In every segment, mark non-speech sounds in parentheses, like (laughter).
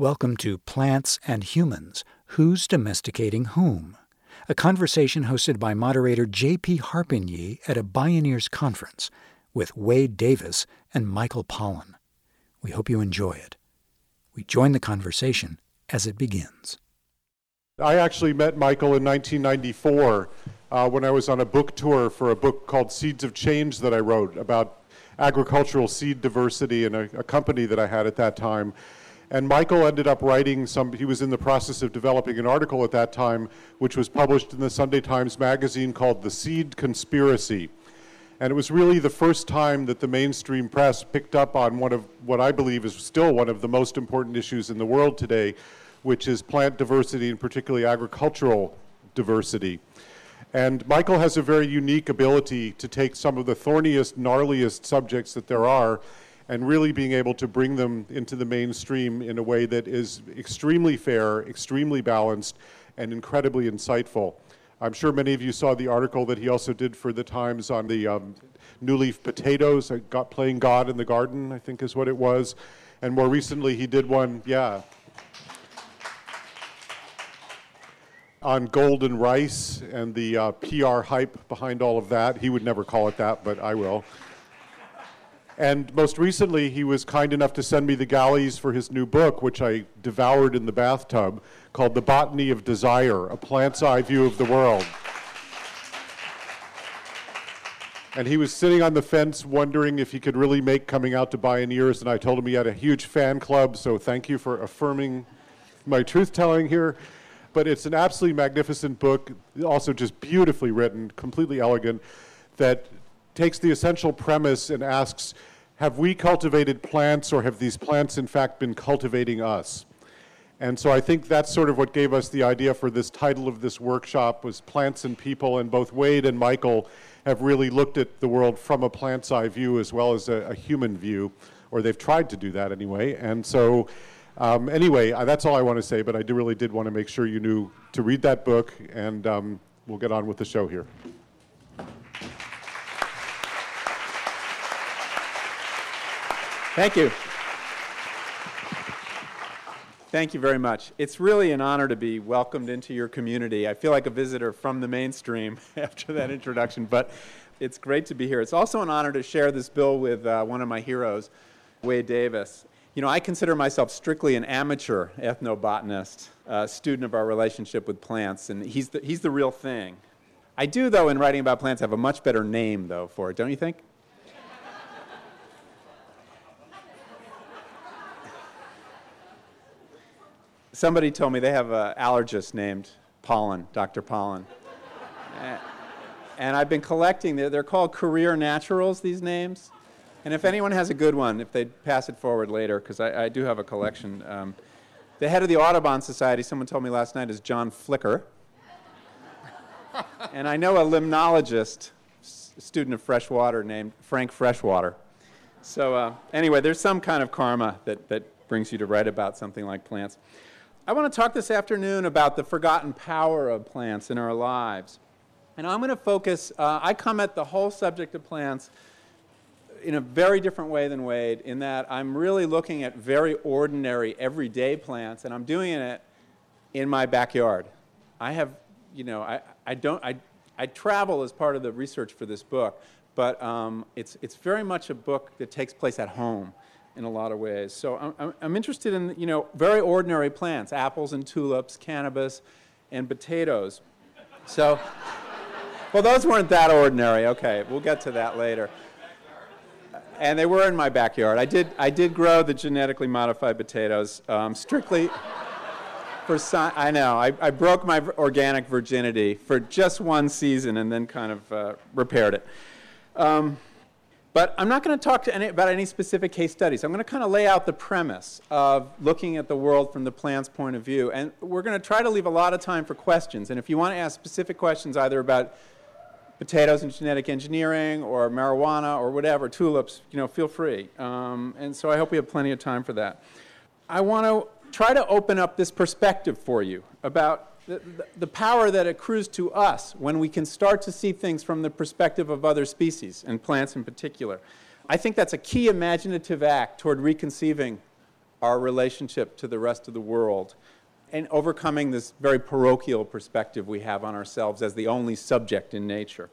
Welcome to Plants and Humans Who's Domesticating Whom? A conversation hosted by moderator J.P. Harpignies at a Bioneers conference with Wade Davis and Michael Pollan. We hope you enjoy it. We join the conversation as it begins. I actually met Michael in 1994 uh, when I was on a book tour for a book called Seeds of Change that I wrote about agricultural seed diversity in a, a company that I had at that time. And Michael ended up writing some, he was in the process of developing an article at that time, which was published in the Sunday Times Magazine called The Seed Conspiracy. And it was really the first time that the mainstream press picked up on one of what I believe is still one of the most important issues in the world today, which is plant diversity and particularly agricultural diversity. And Michael has a very unique ability to take some of the thorniest, gnarliest subjects that there are and really being able to bring them into the mainstream in a way that is extremely fair, extremely balanced, and incredibly insightful. I'm sure many of you saw the article that he also did for the Times on the um, new leaf potatoes, uh, got playing God in the garden, I think is what it was. And more recently, he did one, yeah, on golden rice and the uh, PR hype behind all of that. He would never call it that, but I will. And most recently, he was kind enough to send me the galleys for his new book, which I devoured in the bathtub, called The Botany of Desire A Plant's Eye View of the World. And he was sitting on the fence wondering if he could really make coming out to Bioneers, and I told him he had a huge fan club, so thank you for affirming my truth telling here. But it's an absolutely magnificent book, also just beautifully written, completely elegant, that takes the essential premise and asks Have we cultivated plants, or have these plants in fact been cultivating us? And so I think that's sort of what gave us the idea for this title of this workshop was plants and people, and both Wade and Michael have really looked at the world from a plant's eye view as well as a, a human view, or they've tried to do that anyway. And so um, anyway, uh, that's all I want to say, but I do really did want to make sure you knew to read that book, and um, we'll get on with the show here. Thank you. Thank you very much. It's really an honor to be welcomed into your community. I feel like a visitor from the mainstream (laughs) after that introduction, but it's great to be here. It's also an honor to share this bill with uh, one of my heroes, Wade Davis. You know, I consider myself strictly an amateur ethnobotanist, uh, student of our relationship with plants, and he's the, he's the real thing. I do, though, in writing about plants, have a much better name, though, for it, don't you think? Somebody told me they have an allergist named Pollen, Dr. Pollen. and I've been collecting, they're, called career naturals, these names. And if anyone has a good one, if they'd pass it forward later, because I, I, do have a collection. Um, the head of the Audubon Society, someone told me last night, is John Flicker. and I know a limnologist, student of freshwater, named Frank Freshwater. So, uh, anyway, there's some kind of karma that, that brings you to write about something like plants. I want to talk this afternoon about the forgotten power of plants in our lives. And I'm going to focus, uh, I come at the whole subject of plants in a very different way than Wade, in that I'm really looking at very ordinary, everyday plants, and I'm doing it in my backyard. I have, you know, I, I don't, I, I travel as part of the research for this book, but um, it's, it's very much a book that takes place at home in a lot of ways. So I'm, I'm interested in, you know, very ordinary plants, apples and tulips, cannabis, and potatoes. So, well, those weren't that ordinary. Okay, we'll get to that later. And they were in my backyard. I did, I did grow the genetically modified potatoes um, strictly for science. I know. I, I, broke my organic virginity for just one season and then kind of uh, repaired it. Um, but I'm not going to talk any, about any specific case studies. I'm going to kind of lay out the premise of looking at the world from the plant's point of view. And we're going to try to leave a lot of time for questions. And if you want to ask specific questions either about potatoes and genetic engineering or marijuana or whatever, tulips, you know, feel free. Um, and so I hope we have plenty of time for that. I want to try to open up this perspective for you about the, the, power that accrues to us when we can start to see things from the perspective of other species, and plants in particular. I think that's a key imaginative act toward reconceiving our relationship to the rest of the world and overcoming this very parochial perspective we have on ourselves as the only subject in nature.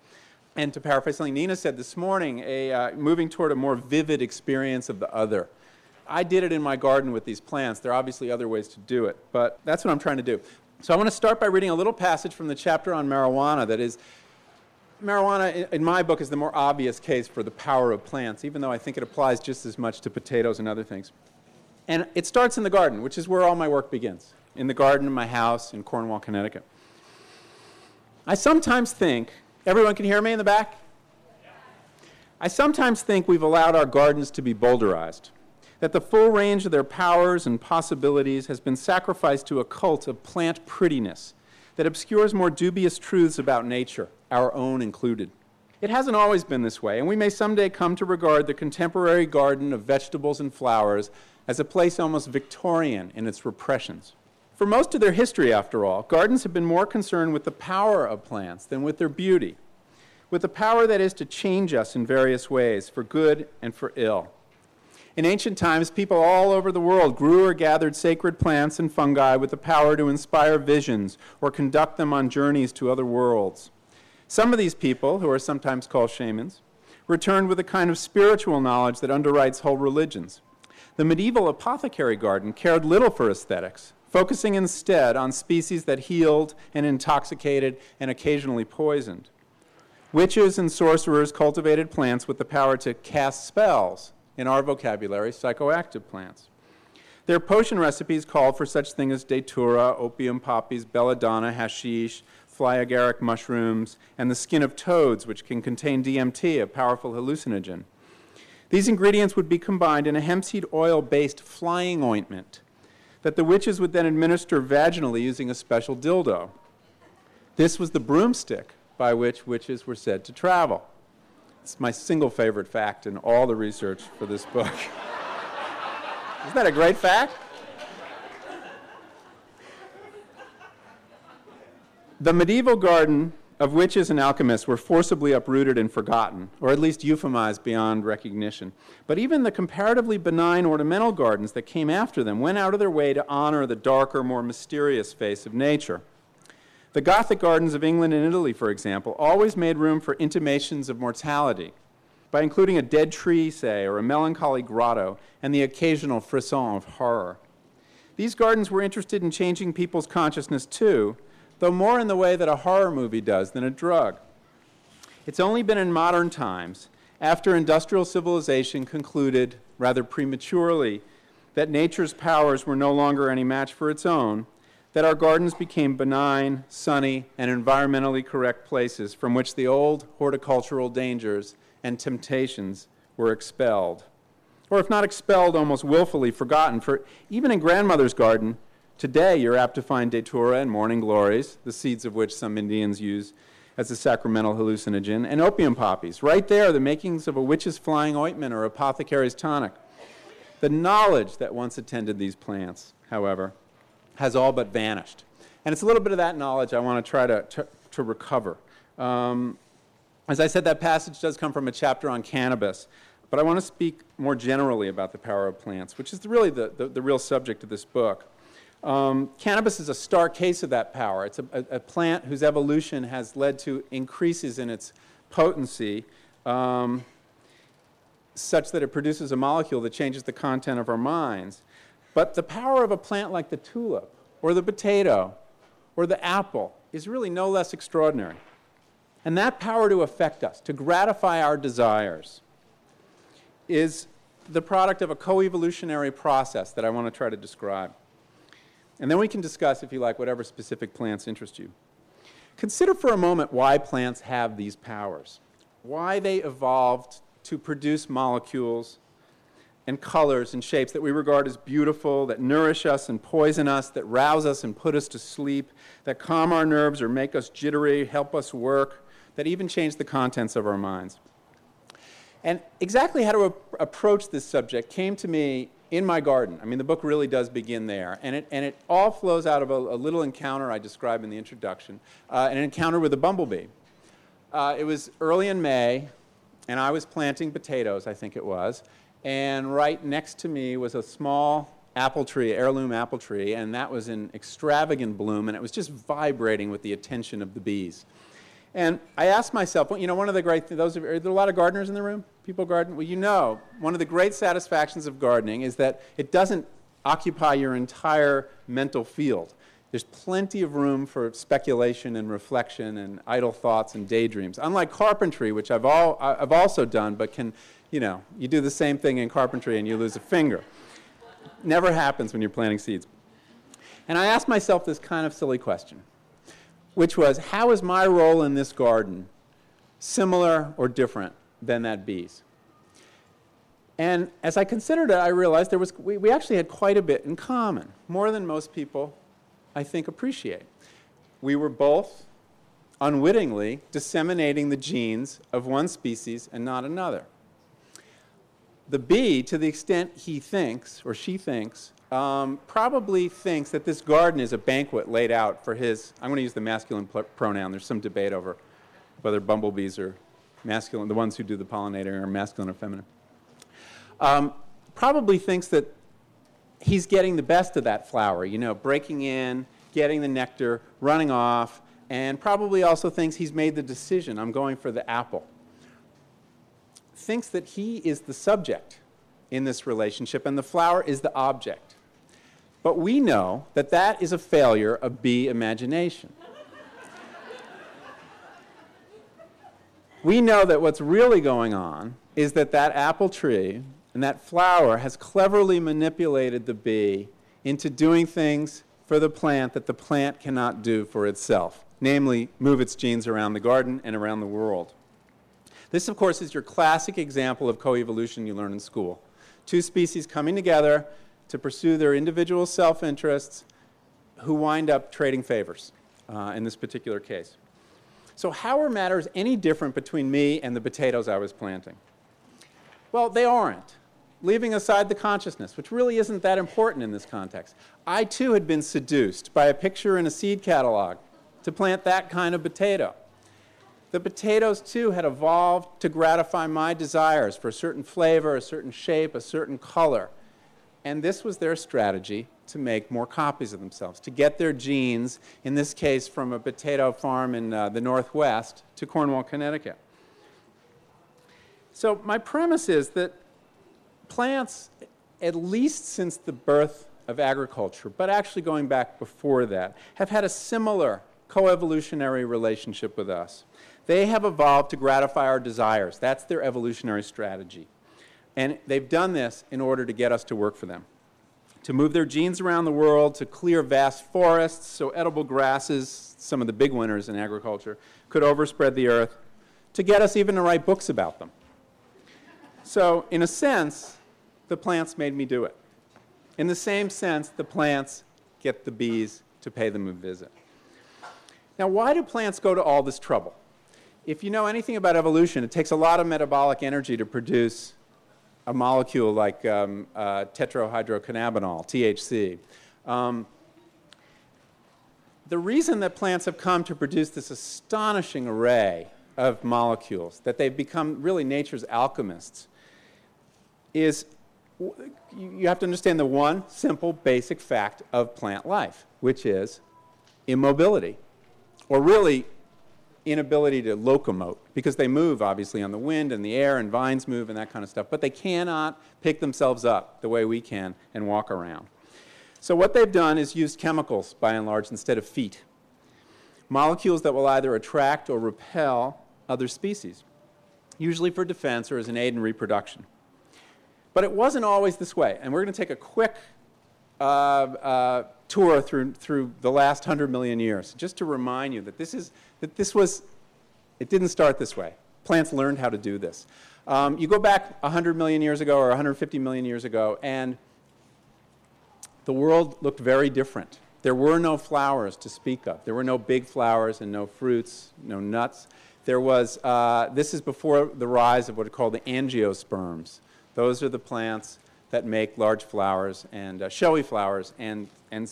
And to paraphrase something Nina said this morning, a, uh, moving toward a more vivid experience of the other. I did it in my garden with these plants. There are obviously other ways to do it, but that's what I'm trying to do. So I want to start by reading a little passage from the chapter on marijuana that is marijuana, in my book, is the more obvious case for the power of plants, even though I think it applies just as much to potatoes and other things. And it starts in the garden, which is where all my work begins in the garden of my house in Cornwall, Connecticut. I sometimes think, everyone can hear me in the back? I sometimes think we've allowed our gardens to be bowdlerized, that the full range of their powers and possibilities has been sacrificed to a cult of plant prettiness that obscures more dubious truths about nature, our own included. It hasn't always been this way, and we may someday come to regard the contemporary garden of vegetables and flowers as a place almost Victorian in its repressions. For most of their history, after all, gardens have been more concerned with the power of plants than with their beauty, with the power that is to change us in various ways, for good and for ill. In ancient times, people all over the world grew or gathered sacred plants and fungi with the power to inspire visions or conduct them on journeys to other worlds. Some of these people, who are sometimes called shamans, returned with a kind of spiritual knowledge that underwrites whole religions. The medieval apothecary garden cared little for aesthetics, focusing instead on species that healed and intoxicated and occasionally poisoned. Witches and sorcerers cultivated plants with the power to cast spells, in our vocabulary, psychoactive plants. Their potion recipes called for such things as datura, opium poppies, belladonna, hashish, fly agaric mushrooms, and the skin of toads, which can contain DMT, a powerful hallucinogen. These ingredients would be combined in a hemp seed oil based flying ointment that the witches would then administer vaginally using a special dildo. This was the broomstick by which witches were said to travel. It's my single favorite fact in all the research for this book. (laughs) Isn't that a great fact? The medieval garden of witches and alchemists were forcibly uprooted and forgotten, or at least euphemized beyond recognition. But even the comparatively benign ornamental gardens that came after them went out of their way to honor the darker, more mysterious face of nature. The Gothic gardens of England and Italy, for example, always made room for intimations of mortality by including a dead tree, say, or a melancholy grotto, and the occasional frisson of horror. These gardens were interested in changing people's consciousness too, though more in the way that a horror movie does than a drug. It's only been in modern times, after industrial civilization concluded, rather prematurely, that nature's powers were no longer any match for its own, that our gardens became benign, sunny, and environmentally correct places from which the old horticultural dangers and temptations were expelled. Or, if not expelled, almost willfully forgotten. For even in grandmother's garden, Today, you're apt to find datura and morning glories, the seeds of which some Indians use as a sacramental hallucinogen, and opium poppies. Right there, the makings of a witch's flying ointment or apothecary's tonic. The knowledge that once attended these plants, however, has all but vanished. And it's a little bit of that knowledge I want to try to, to, to recover. Um, as I said, that passage does come from a chapter on cannabis, but I want to speak more generally about the power of plants, which is really the, the, the real subject of this book. Um, cannabis is a stark case of that power. It's a, a, a, plant whose evolution has led to increases in its potency um, such that it produces a molecule that changes the content of our minds. But the power of a plant like the tulip, or the potato, or the apple is really no less extraordinary. And that power to affect us, to gratify our desires, is the product of a co-evolutionary process that I want to try to describe. And then we can discuss, if you like, whatever specific plants interest you. Consider for a moment why plants have these powers, why they evolved to produce molecules and colors and shapes that we regard as beautiful, that nourish us and poison us, that rouse us and put us to sleep, that calm our nerves or make us jittery, help us work, that even change the contents of our minds. And exactly how to approach this subject came to me in my garden. I mean, the book really does begin there. And it, and it all flows out of a, a little encounter I describe in the introduction uh, an encounter with a bumblebee. Uh, it was early in May, and I was planting potatoes, I think it was. And right next to me was a small apple tree, heirloom apple tree, and that was in extravagant bloom, and it was just vibrating with the attention of the bees. And I asked myself, well, you know, one of the great those are, are there a lot of gardeners in the room? People garden? Well, you know, one of the great satisfactions of gardening is that it doesn't occupy your entire mental field. There's plenty of room for speculation and reflection and idle thoughts and daydreams. Unlike carpentry, which I've, all, I've also done, but can, you know, you do the same thing in carpentry and you lose a finger. Never happens when you're planting seeds. And I asked myself this kind of silly question, which was how is my role in this garden similar or different than that bee's? And as I considered it, I realized there was, we, we actually had quite a bit in common, more than most people I think, appreciate. We were both unwittingly disseminating the genes of one species and not another. The bee, to the extent he thinks or she thinks, um, probably thinks that this garden is a banquet laid out for his. I'm going to use the masculine pronoun. There's some debate over whether bumblebees are masculine, the ones who do the pollinating are masculine or feminine. Um, probably thinks that he's getting the best of that flower, you know, breaking in, getting the nectar, running off, and probably also thinks he's made the decision I'm going for the apple. Thinks that he is the subject in this relationship and the flower is the object. But we know that that is a failure of bee imagination. we know that what's really going on is that that apple tree and that flower has cleverly manipulated the bee into doing things for the plant that the plant cannot do for itself, namely, move its genes around the garden and around the world. This, of course, is your classic example of coevolution you learn in school. Two species coming together to pursue their individual self interests who wind up trading favors uh, in this particular case. So, how are matters any different between me and the potatoes I was planting? Well, they aren't leaving aside the consciousness, which really isn't that important in this context. I too had been seduced by a picture in a seed catalog to plant that kind of potato. The potatoes too had evolved to gratify my desires for a certain flavor, a certain shape, a certain color. And this was their strategy to make more copies of themselves, to get their genes, in this case from a potato farm in uh, the Northwest to Cornwall, Connecticut. So, my premise is that plants, at least since the birth of agriculture, but actually going back before that, have had a similar coevolutionary relationship with us. They have evolved to gratify our desires. That's their evolutionary strategy. And they've done this in order to get us to work for them. To move their genes around the world, to clear vast forests so edible grasses, some of the big winners in agriculture, could overspread the earth, to get us even to write books about them. So, in a sense, the plants made me do it. In the same sense, the plants get the bees to pay them a visit. Now, why do plants go to all this trouble? If you know anything about evolution, it takes a lot of metabolic energy to produce a molecule like um, uh, tetrahydrocannabinol, THC. Um, the reason that plants have come to produce this astonishing array of molecules, that they've become really nature's alchemists, is you have to understand the one simple basic fact of plant life, which is immobility, or really inability to locomote, because they move obviously on the wind and the air, and vines move and that kind of stuff, but they cannot pick themselves up the way we can and walk around. So, what they've done is used chemicals by and large instead of feet, molecules that will either attract or repel other species, usually for defense or as an aid in reproduction. But it wasn't always this way. And we're going to take a quick uh, uh, tour through, through the last 100 million years, just to remind you that this, is, that this was, it didn't start this way. Plants learned how to do this. Um, you go back 100 million years ago or 150 million years ago, and the world looked very different. There were no flowers to speak of. There were no big flowers and no fruits, no nuts. There was, uh, this is before the rise of what are called the angiosperms. Those are the plants that make large flowers and uh, showy flowers and, and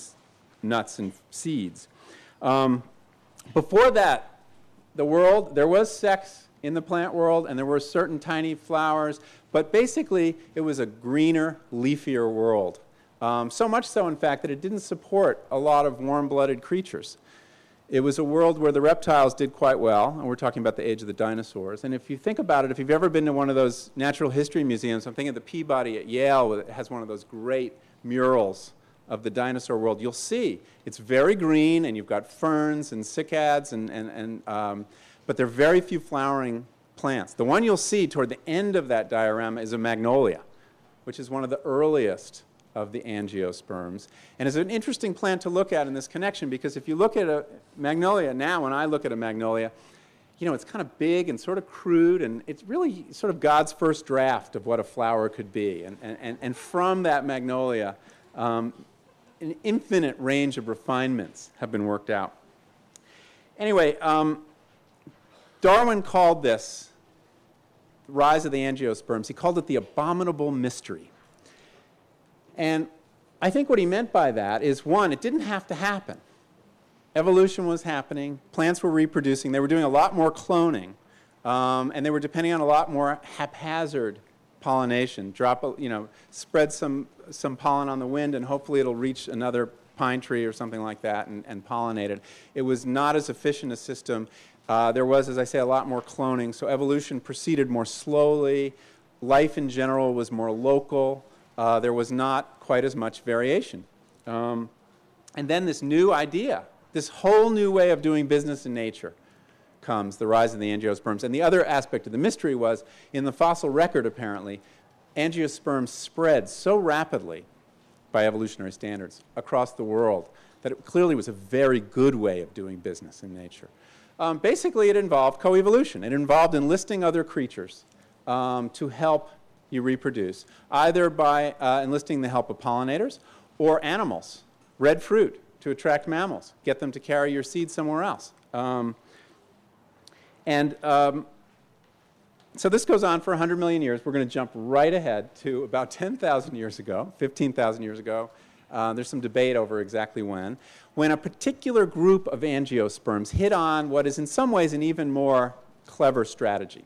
nuts and seeds. Um, before that, the world, there was sex in the plant world and there were certain tiny flowers, but basically it was a greener, leafier world. Um, so much so, in fact, that it didn't support a lot of warm blooded creatures. It was a world where the reptiles did quite well, and we're talking about the age of the dinosaurs. And if you think about it, if you've ever been to one of those natural history museums, I'm thinking of the Peabody at Yale, it has one of those great murals of the dinosaur world, you'll see it's very green, and you've got ferns and cycads, and, and, and, um, but there are very few flowering plants. The one you'll see toward the end of that diorama is a magnolia, which is one of the earliest of the angiosperms. And it's an interesting plant to look at in this connection because if you look at a magnolia now, when I look at a magnolia, you know, it's kind of big and sort of crude, and it's really sort of God's first draft of what a flower could be. And, and, and from that magnolia, um, an infinite range of refinements have been worked out. Anyway, um, Darwin called this the rise of the angiosperms, he called it the abominable mystery. And I think what he meant by that is one, it didn't have to happen. Evolution was happening, plants were reproducing, they were doing a lot more cloning, um, and they were depending on a lot more haphazard pollination. Drop, a, you know, spread some, some pollen on the wind, and hopefully it'll reach another pine tree or something like that and, and pollinate it. It was not as efficient a system. Uh, there was, as I say, a lot more cloning, so evolution proceeded more slowly. Life in general was more local uh, there was not quite as much variation. Um, and then this new idea, this whole new way of doing business in nature comes, the rise of the angiosperms. And the other aspect of the mystery was in the fossil record, apparently, angiosperms spread so rapidly by evolutionary standards across the world that it clearly was a very good way of doing business in nature. Um, basically, it involved coevolution. It involved enlisting other creatures um, to help you reproduce, either by uh, enlisting the help of pollinators or animals, red fruit to attract mammals, get them to carry your seed somewhere else. Um, and um, so this goes on for 100 million years. We're going to jump right ahead to about 10,000 years ago, 15,000 years ago. Uh, there's some debate over exactly when. When a particular group of angiosperms hit on what is in some ways an even more clever strategy.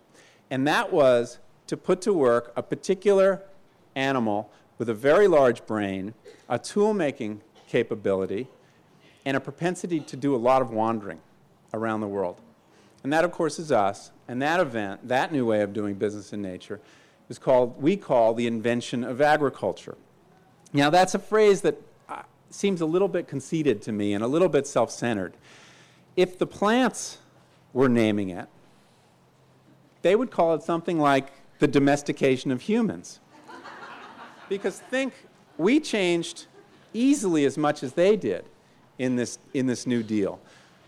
And that was to put to work a particular animal with a very large brain, a tool making capability, and a propensity to do a lot of wandering around the world. And that, of course, is us. And that event, that new way of doing business in nature, is called, we call the invention of agriculture. Now, that's a phrase that uh, seems a little bit conceited to me and a little bit self centered. If the plants were naming it, they would call it something like the domestication of humans. because think, we changed easily as much as they did in this, in this New Deal.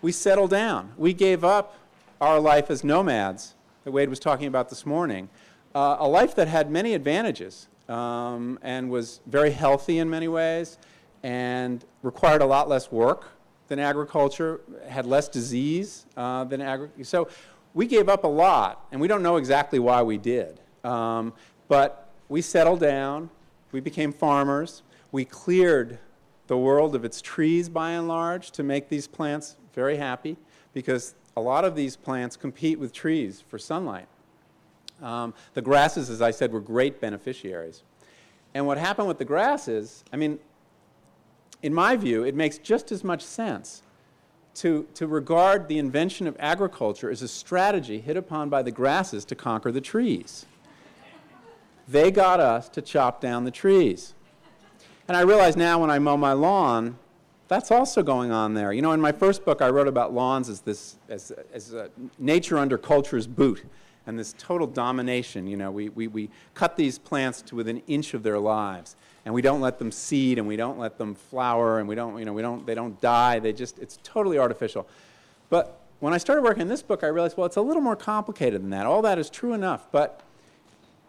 We settled down. We gave up our life as nomads that Wade was talking about this morning, uh, a life that had many advantages um, and was very healthy in many ways and required a lot less work than agriculture, had less disease uh, than agriculture. So we gave up a lot, and we don't know exactly why we did. Um, but we settled down, we became farmers, we cleared the world of its trees by and large to make these plants very happy because a lot of these plants compete with trees for sunlight. Um, the grasses, as I said, were great beneficiaries. And what happened with the grasses, I mean, in my view, it makes just as much sense to, to regard the invention of agriculture as a strategy hit upon by the grasses to conquer the trees. They got us to chop down the trees. And I realize now when I mow my lawn, that's also going on there. You know, in my first book, I wrote about lawns as this, as, as nature under culture's boot and this total domination. You know, we, we, we cut these plants to within an inch of their lives and we don't let them seed and we don't let them flower and we don't, you know, we don't, they don't die. They just, it's totally artificial. But when I started working on this book, I realized, well, it's a little more complicated than that. All that is true enough, but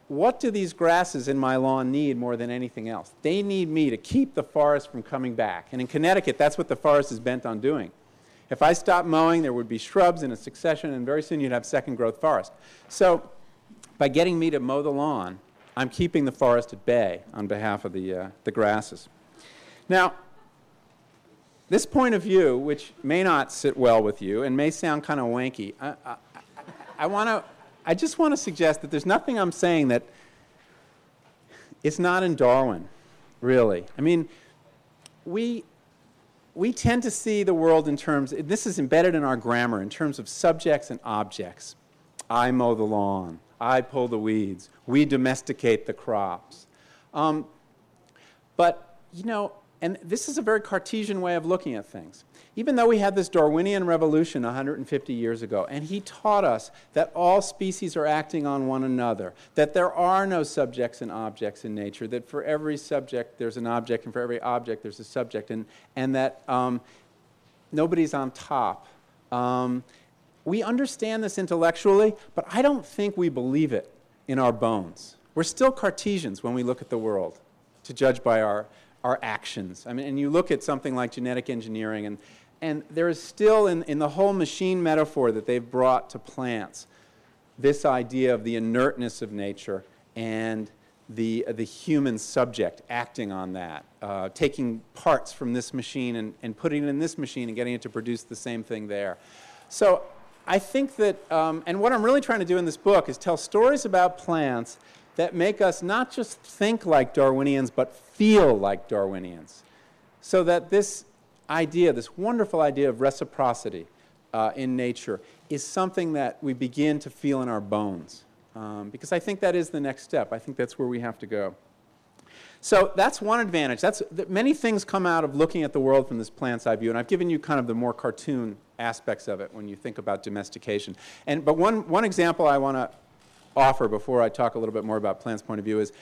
what do these grasses in my lawn need more than anything else? They need me to keep the forest from coming back. And in Connecticut, that's what the forest is bent on doing. If I stopped mowing, there would be shrubs in a succession, and very soon you'd have second growth forest. So, by getting me to mow the lawn, I'm keeping the forest at bay on behalf of the, uh, the grasses. Now, this point of view, which may not sit well with you and may sound kind of wanky, I, I, I want to I just want to suggest that there's nothing I'm saying that it's not in Darwin. really. I mean, we, we tend to see the world in terms, this is embedded in our grammar, in terms of subjects and objects. I mow the lawn. I pull the weeds. We domesticate the crops. Um, but, you know, and this is a very Cartesian way of looking at things. Even though we had this Darwinian revolution 150 years ago, and he taught us that all species are acting on one another, that there are no subjects and objects in nature, that for every subject there's an object, and for every object there's a subject, and, and that um, nobody's on top. Um, we understand this intellectually, but I don't think we believe it in our bones. We're still Cartesians when we look at the world, to judge by our, our actions. I mean, and you look at something like genetic engineering, and, and there is still, in, in the whole machine metaphor that they've brought to plants, this idea of the inertness of nature and the, the human subject acting on that, uh, taking parts from this machine and, and putting it in this machine and getting it to produce the same thing there. So I think that, um, and what I'm really trying to do in this book is tell stories about plants that make us not just think like Darwinians, but feel like Darwinians. So that this idea, this wonderful idea of reciprocity uh, in nature, is something that we begin to feel in our bones. Um, because I think that is the next step. I think that's where we have to go. So that's one advantage. That's, that many things come out of looking at the world from this plant's eye view, and I've given you kind of the more cartoon aspects of it when you think about domestication. And, but one, one example I want to offer before I talk a little bit more about plant's point of view is,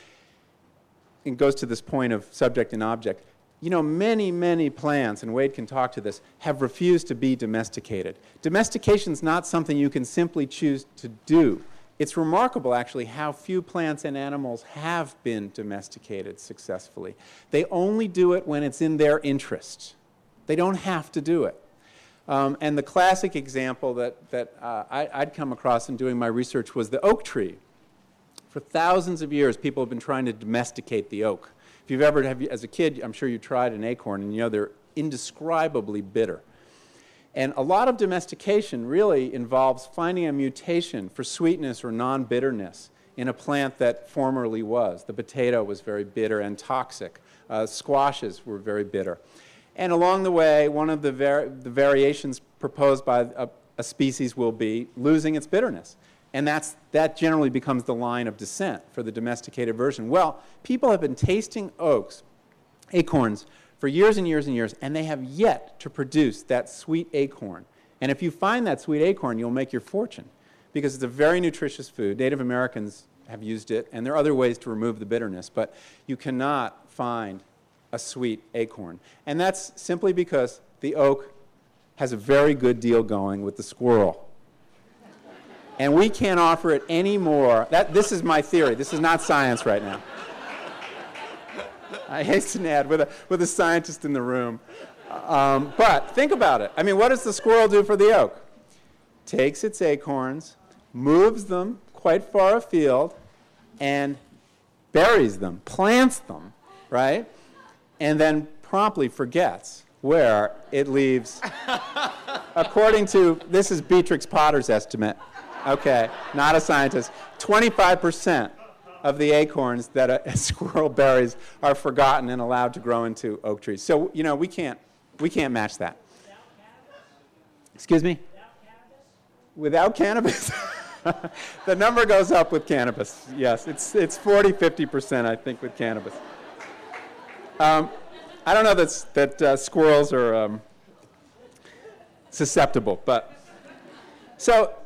it goes to this point of subject and object. You know, many, many plants, and Wade can talk to this, have refused to be domesticated. Domestication is not something you can simply choose to do. It's remarkable, actually, how few plants and animals have been domesticated successfully. They only do it when it's in their interest. They don't have to do it. Um, and the classic example that, that uh, I, would come across in doing my research was the oak tree. For thousands of years, people have been trying to domesticate the oak. If you've ever, have as a kid, I'm sure you tried an acorn, and you know they're indescribably bitter. And a lot of domestication really involves finding a mutation for sweetness or non bitterness in a plant that formerly was. The potato was very bitter and toxic, uh, squashes were very bitter. And along the way, one of the, var- the variations proposed by a, a, species will be losing its bitterness. And that's, that generally becomes the line of descent for the domesticated version. Well, people have been tasting oaks, acorns, for years and years and years, and they have yet to produce that sweet acorn. And if you find that sweet acorn, you'll make your fortune because it's a very nutritious food. Native Americans have used it, and there are other ways to remove the bitterness, but you cannot find a sweet acorn. And that's simply because the oak has a very good deal going with the squirrel. And we can't offer it any more. That, this is my theory. This is not science right now. I hasten to add, with a, with a scientist in the room. Um, but think about it. I mean, what does the squirrel do for the oak? Takes its acorns, moves them quite far afield, and buries them, plants them, right? And then promptly forgets where it leaves. (laughs) According to, this is Beatrix Potter's estimate, okay, not a scientist, 25% of the acorns that a, a, squirrel buries are forgotten and allowed to grow into oak trees. So, you know, we can't, we can't match that. Excuse me? Without cannabis? (laughs) the number goes up with cannabis. Yes, it's, it's 40, 50%, I think, with cannabis. Um, I don't know that's, that uh, squirrels are um, susceptible, but so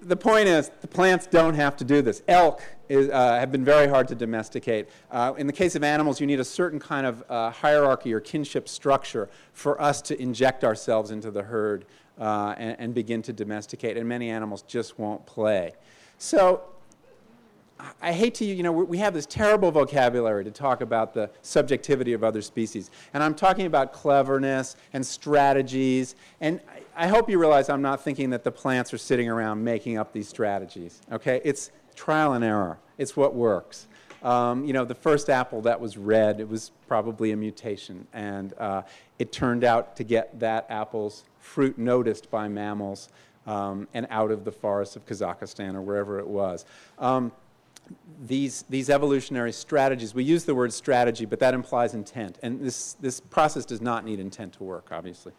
the point is the plants don't have to do this. Elk is, uh, have been very hard to domesticate. Uh, in the case of animals, you need a certain kind of uh, hierarchy or kinship structure for us to inject ourselves into the herd uh, and, and, begin to domesticate, and many animals just won't play. So I hate to, you know, we have this terrible vocabulary to talk about the subjectivity of other species. And I'm talking about cleverness and strategies. And I hope you realize I'm not thinking that the plants are sitting around making up these strategies. Okay? It's trial and error. It's what works. Um, you know, the first apple that was red, it was probably a mutation. And uh, it turned out to get that apple's fruit noticed by mammals um, and out of the forests of Kazakhstan or wherever it was. Um, these, these evolutionary strategies. We use the word strategy, but that implies intent. And this, this process does not need intent to work, obviously.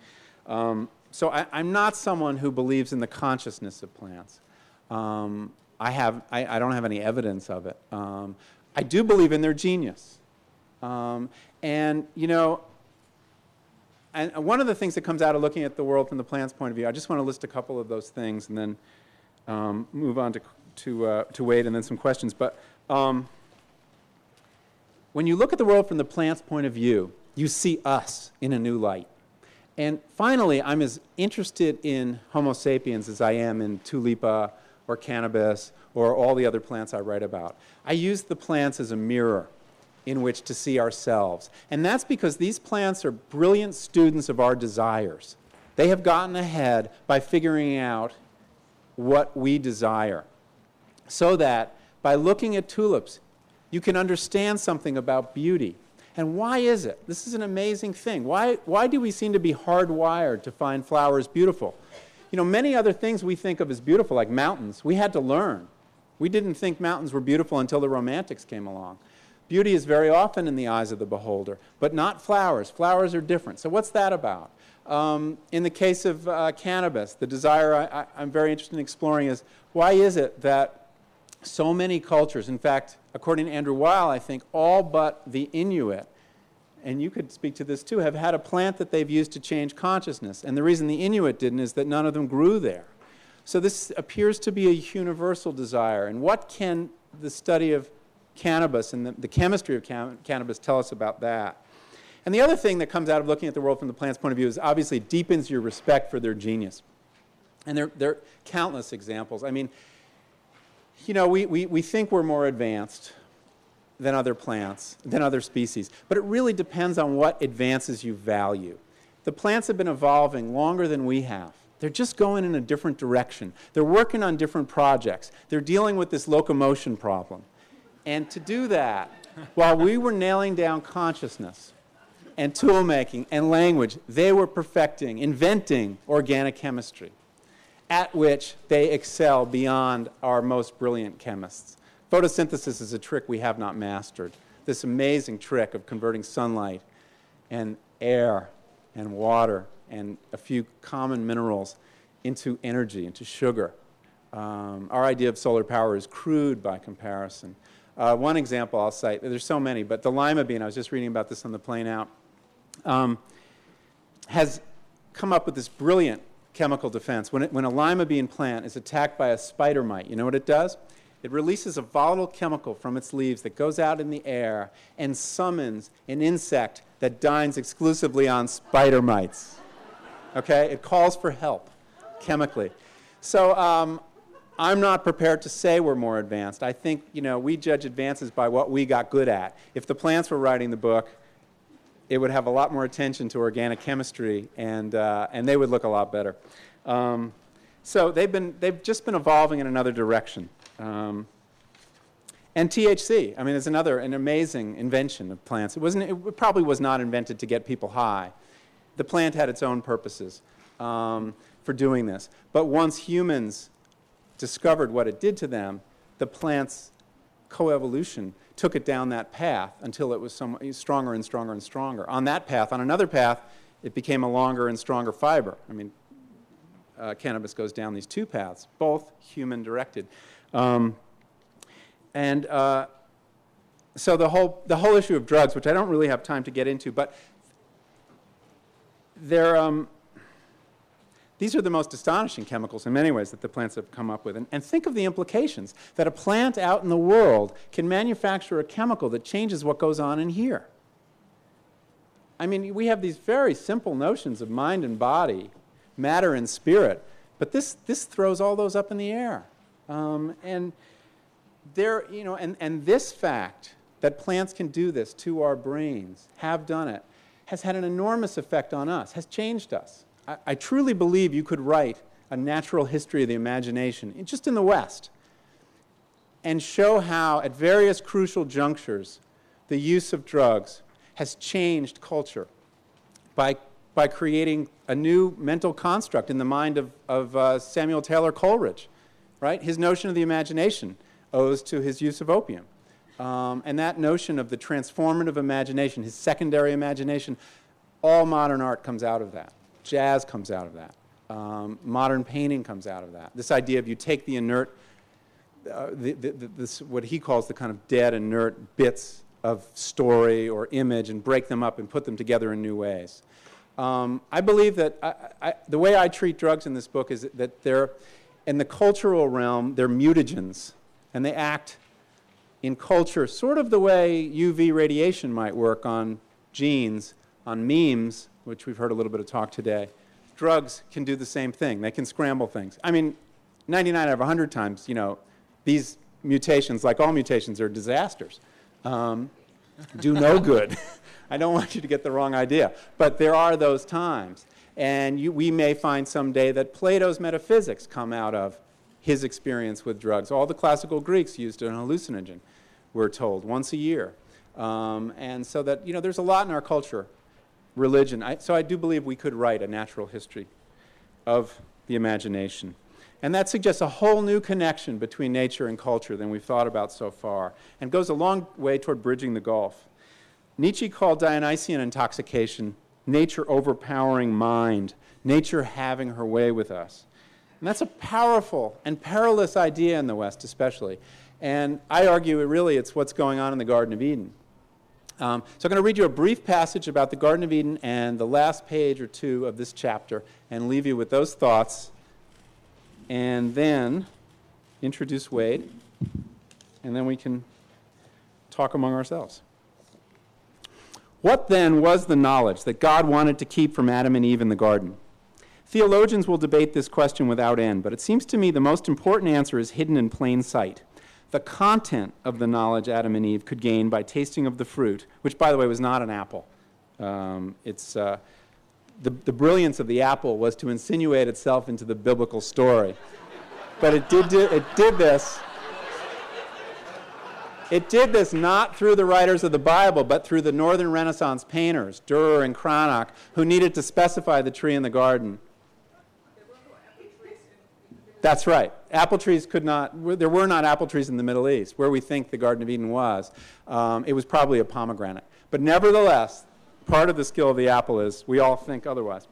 Um, so I, am not someone who believes in the consciousness of plants. Um, I, have, I, I, don't have any evidence of it. Um, I do believe in their genius. Um, and, you know, and one of the things that comes out of looking at the world from the plant's point of view, I just want to list a couple of those things and then um, move on to, to, uh, to and then some questions. But um, when you look at the world from the plant's point of view, you see us in a new light. And finally, I'm as interested in Homo sapiens as I am in tulipa or cannabis or all the other plants I write about. I use the plants as a mirror in which to see ourselves. And that's because these plants are brilliant students of our desires. They have gotten ahead by figuring out what we desire. So that by looking at tulips, you can understand something about beauty. And why is it? This is an amazing thing. Why, why do we seem to be hardwired to find flowers beautiful? You know, many other things we think of as beautiful, like mountains, we had to learn. We didn't think mountains were beautiful until the Romantics came along. Beauty is very often in the eyes of the beholder, but not flowers. Flowers are different. So, what's that about? Um, in the case of uh, cannabis, the desire I, am very interested in exploring is why is it that so many cultures, in fact, according to Andrew Weil, I think all but the Inuit, and you could speak to this too, have had a plant that they've used to change consciousness. And the reason the Inuit didn't is that none of them grew there. So this appears to be a universal desire. And what can the study of cannabis and the, the chemistry of cannabis tell us about that? And the other thing that comes out of looking at the world from the plant's point of view is obviously deepens your respect for their genius. And there, there are countless examples. I mean, you know, we, we, we think we're more advanced than other plants, than other species, but it really depends on what advances you value. The plants have been evolving longer than we have. They're just going in a different direction. They're working on different projects. They're dealing with this locomotion problem. And to do that, while we were nailing down consciousness and tool making and language, they were perfecting, inventing organic chemistry, at which they excel beyond our most brilliant chemists. Photosynthesis is a trick we have not mastered. This amazing trick of converting sunlight and air and water and a few common minerals into energy, into sugar. Um, our idea of solar power is crude by comparison. Uh, one example I'll cite, there's so many, but the lima bean, I was just reading about this on the plane out, um, has come up with this brilliant chemical defense. When, it, when a lima bean plant is attacked by a spider mite, you know what it does? It releases a volatile chemical from its leaves that goes out in the air and summons an insect that dines exclusively on spider mites. Okay? It calls for help chemically. So um, I'm not prepared to say we're more advanced. I think, you know, we judge advances by what we got good at. If the plants were writing the book, it would have a lot more attention to organic chemistry, and, uh, and they would look a lot better. Um, so they've, been, they've just been evolving in another direction. Um, and THC, I mean, it's another an amazing invention of plants. It, wasn't, it probably was not invented to get people high. The plant had its own purposes um, for doing this. But once humans discovered what it did to them, the plant's coevolution took it down that path until it was some, stronger and stronger and stronger. On that path, on another path, it became a longer and stronger fiber. I mean, uh, cannabis goes down these two paths, both human directed. Um, and uh, so the whole, the whole issue of drugs, which I don't really have time to get into, but there, um, these are the most astonishing chemicals in many ways that the plants have come up with. And, and, think of the implications that a plant out in the world can manufacture a chemical that changes what goes on in here. I mean, we have these very simple notions of mind and body, matter and spirit, but this, this throws all those up in the air. Um, and there, you know, and, and this fact that plants can do this to our brains, have done it, has had an enormous effect on us, has changed us. I, truly believe you could write a natural history of the imagination, just in the West, and show how, at various crucial junctures, the use of drugs has changed culture by, by creating a new mental construct in the mind of, of uh, Samuel Taylor Coleridge, right? His notion of the imagination owes to his use of opium. Um, and that notion of the transformative imagination, his secondary imagination, all modern art comes out of that. Jazz comes out of that. Um, modern painting comes out of that. This idea of you take the inert, uh, the, the, the, this, what he calls the kind of dead, inert bits of story or image and break them up and put them together in new ways. Um, I believe that I, I, the way I treat drugs in this book is that they're, in the cultural realm, they're mutagens, and they act in culture sort of the way UV radiation might work on genes, on memes, which we've heard a little bit of talk today. Drugs can do the same thing. They can scramble things. I mean, 99 out of 100 times, you know, these mutations, like all mutations, are disasters. Um, do no (laughs) good. (laughs) I don't want you to get the wrong idea. But there are those times. And you, we may find someday that Plato's metaphysics come out of his experience with drugs. All the classical Greeks used an hallucinogen, we're told, once a year. Um, and so that, you know, there's a lot in our culture, religion. I, so I do believe we could write a natural history of the imagination. And that suggests a whole new connection between nature and culture than we've thought about so far, and goes a long way toward bridging the gulf. Nietzsche called Dionysian intoxication nature overpowering mind, nature having her way with us. And that's a powerful and perilous idea in the West, especially. And I argue really it's what's going on in the Garden of Eden. Um, so I'm going to read you a brief passage about the Garden of Eden and the last page or two of this chapter and leave you with those thoughts. And then introduce Wade, and then we can talk among ourselves. What then was the knowledge that God wanted to keep from Adam and Eve in the garden? Theologians will debate this question without end, but it seems to me the most important answer is hidden in plain sight. The content of the knowledge Adam and Eve could gain by tasting of the fruit, which, by the way, was not an apple. Um, it's, uh, the, the brilliance of the apple was to insinuate itself into the biblical story. but it did, do, it did this it did this not through the writers of the Bible, but through the Northern Renaissance painters, Durer and Cranach, who needed to specify the tree in the garden. That's right. Apple trees could not, there were not apple trees in the Middle East, where we think the Garden of Eden was. Um, it was probably a pomegranate. But nevertheless, part of the skill of the apple is we all think otherwise.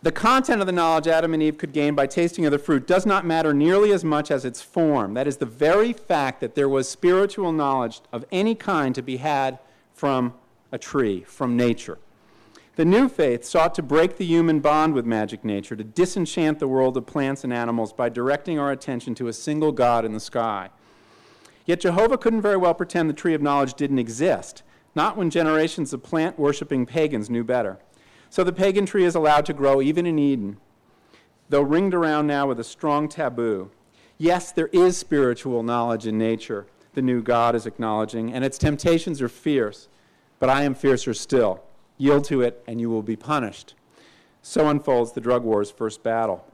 The content of the knowledge Adam and Eve could gain by tasting of the fruit does not matter nearly as much as its form. That is, the very fact that there was spiritual knowledge of any kind to be had from a tree, from nature. The new faith sought to break the human bond with magic nature, to disenchant the world of plants and animals by directing our attention to a single God in the sky. Yet Jehovah couldn't very well pretend the tree of knowledge didn't exist, not when generations of plant worshiping pagans knew better. So the pagan tree is allowed to grow even in Eden, though ringed around now with a strong taboo. Yes, there is spiritual knowledge in nature, the new God is acknowledging, and its temptations are fierce, but I am fiercer still. Yield to it, and you will be punished. So unfolds the drug war's first battle.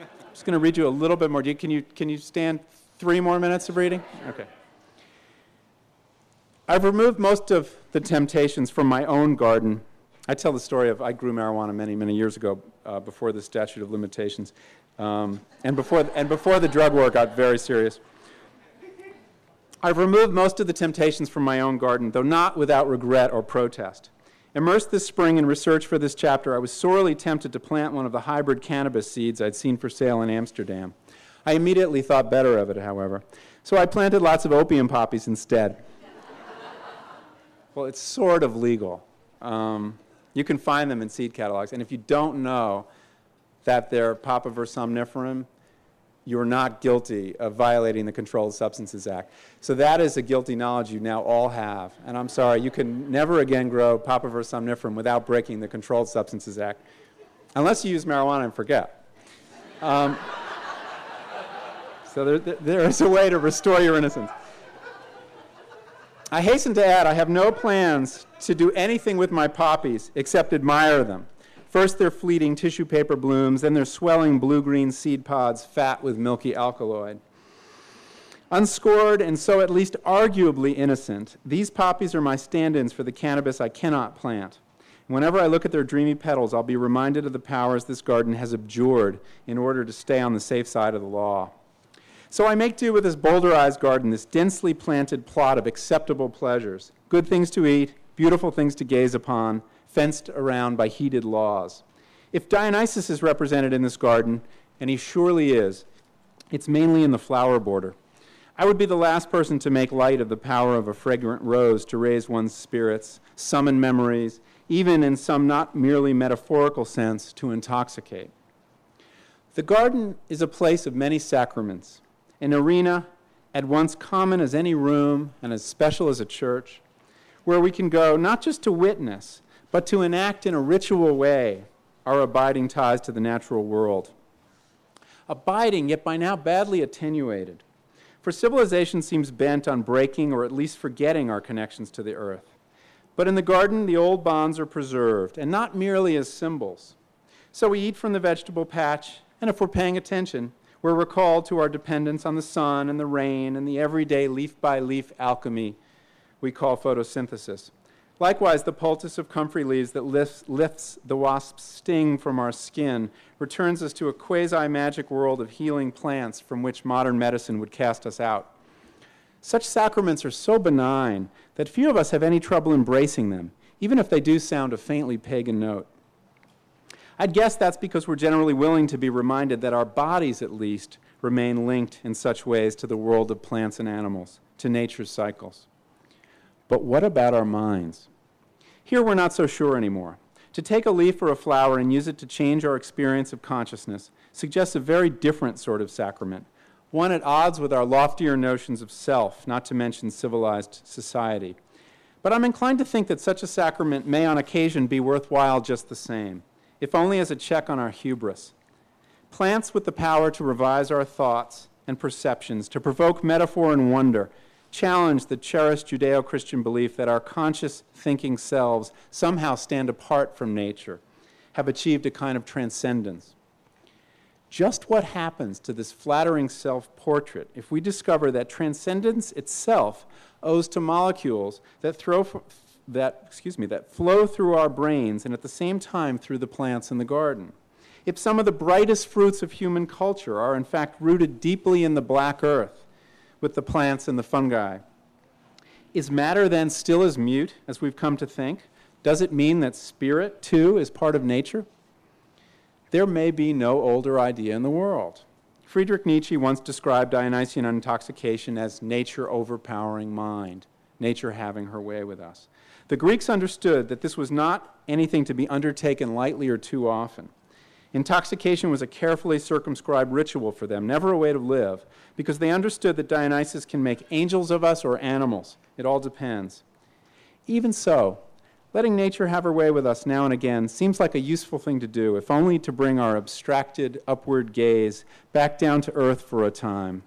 I'm (laughs) just going to read you a little bit more. Can you, can you stand three more minutes of reading? Okay. I've removed most of the temptations from my own garden I tell the story of I grew marijuana many, many years ago uh, before the statute of limitations, um, and, before, and before the drug war got very serious. I've removed most of the temptations from my own garden, though not without regret or protest. Immersed this spring in research for this chapter, I was sorely tempted to plant one of the hybrid cannabis seeds I'd seen for sale in Amsterdam. I immediately thought better of it, however, so I planted lots of opium poppies instead. well, it's sort of legal. Um, you can find them in seed catalogs. And if you don't know that they're Papaver somniferum, you're not guilty of violating the Controlled Substances Act. So that is a guilty knowledge you now all have. And I'm sorry, you can never again grow Papaver somniferum without breaking the Controlled Substances Act, unless you use marijuana and forget. Um, so there, there is a way to restore your innocence. I hasten to add, I have no plans to do anything with my poppies except admire them. First, they're fleeting tissue paper blooms, then they're swelling blue green seed pods, fat with milky alkaloid. Unscored and so at least arguably innocent, these poppies are my stand ins for the cannabis I cannot plant. Whenever I look at their dreamy petals, I'll be reminded of the powers this garden has abjured in order to stay on the safe side of the law. So I make do with this bowdlerized garden, this densely planted plot of acceptable pleasures, good things to eat, beautiful things to gaze upon, fenced around by heated laws. If Dionysus is represented in this garden, and he surely is, it's mainly in the flower border. I would be the last person to make light of the power of a fragrant rose to raise one's spirits, summon memories, even in some not merely metaphorical sense, to intoxicate. The garden is a place of many sacraments, an arena at once common as any room and as special as a church, where we can go not just to witness, but to enact in a ritual way our abiding ties to the natural world. Abiding, yet by now badly attenuated. For civilization seems bent on breaking or at least forgetting our connections to the earth. But in the garden, the old bonds are preserved, and not merely as symbols. So we eat from the vegetable patch, and if we're paying attention, we're recalled to our dependence on the sun and the rain and the everyday leaf by leaf alchemy we call photosynthesis. Likewise, the poultice of comfrey leaves that lifts, lifts the wasp's sting from our skin returns us to a quasi magic world of healing plants from which modern medicine would cast us out. Such sacraments are so benign that few of us have any trouble embracing them, even if they do sound a faintly pagan note. I'd guess that's because we're generally willing to be reminded that our bodies, at least, remain linked in such ways to the world of plants and animals, to nature's cycles. But what about our minds? Here we're not so sure anymore. To take a leaf or a flower and use it to change our experience of consciousness suggests a very different sort of sacrament, one at odds with our loftier notions of self, not to mention civilized society. But I'm inclined to think that such a sacrament may on occasion be worthwhile just the same if only as a check on our hubris. Plants with the power to revise our thoughts and perceptions, to provoke metaphor and wonder, challenge the cherished Judeo Christian belief that our conscious thinking selves somehow stand apart from nature, have achieved a kind of transcendence. Just what happens to this flattering self portrait if we discover that transcendence itself owes to molecules that throw, that, excuse me, that flow through our brains and at the same time through the plants in the garden. If some of the brightest fruits of human culture are in fact rooted deeply in the black earth with the plants and the fungi, is matter then still as mute as we've come to think? Does it mean that spirit, too, is part of nature? There may be no older idea in the world. Friedrich Nietzsche once described Dionysian intoxication as nature overpowering mind, nature having her way with us. The Greeks understood that this was not anything to be undertaken lightly or too often. Intoxication was a carefully circumscribed ritual for them, never a way to live, because they understood that Dionysus can make angels of us or animals. It all depends. Even so, letting nature have her way with us now and again seems like a useful thing to do, if only to bring our abstracted upward gaze back down to earth for a time.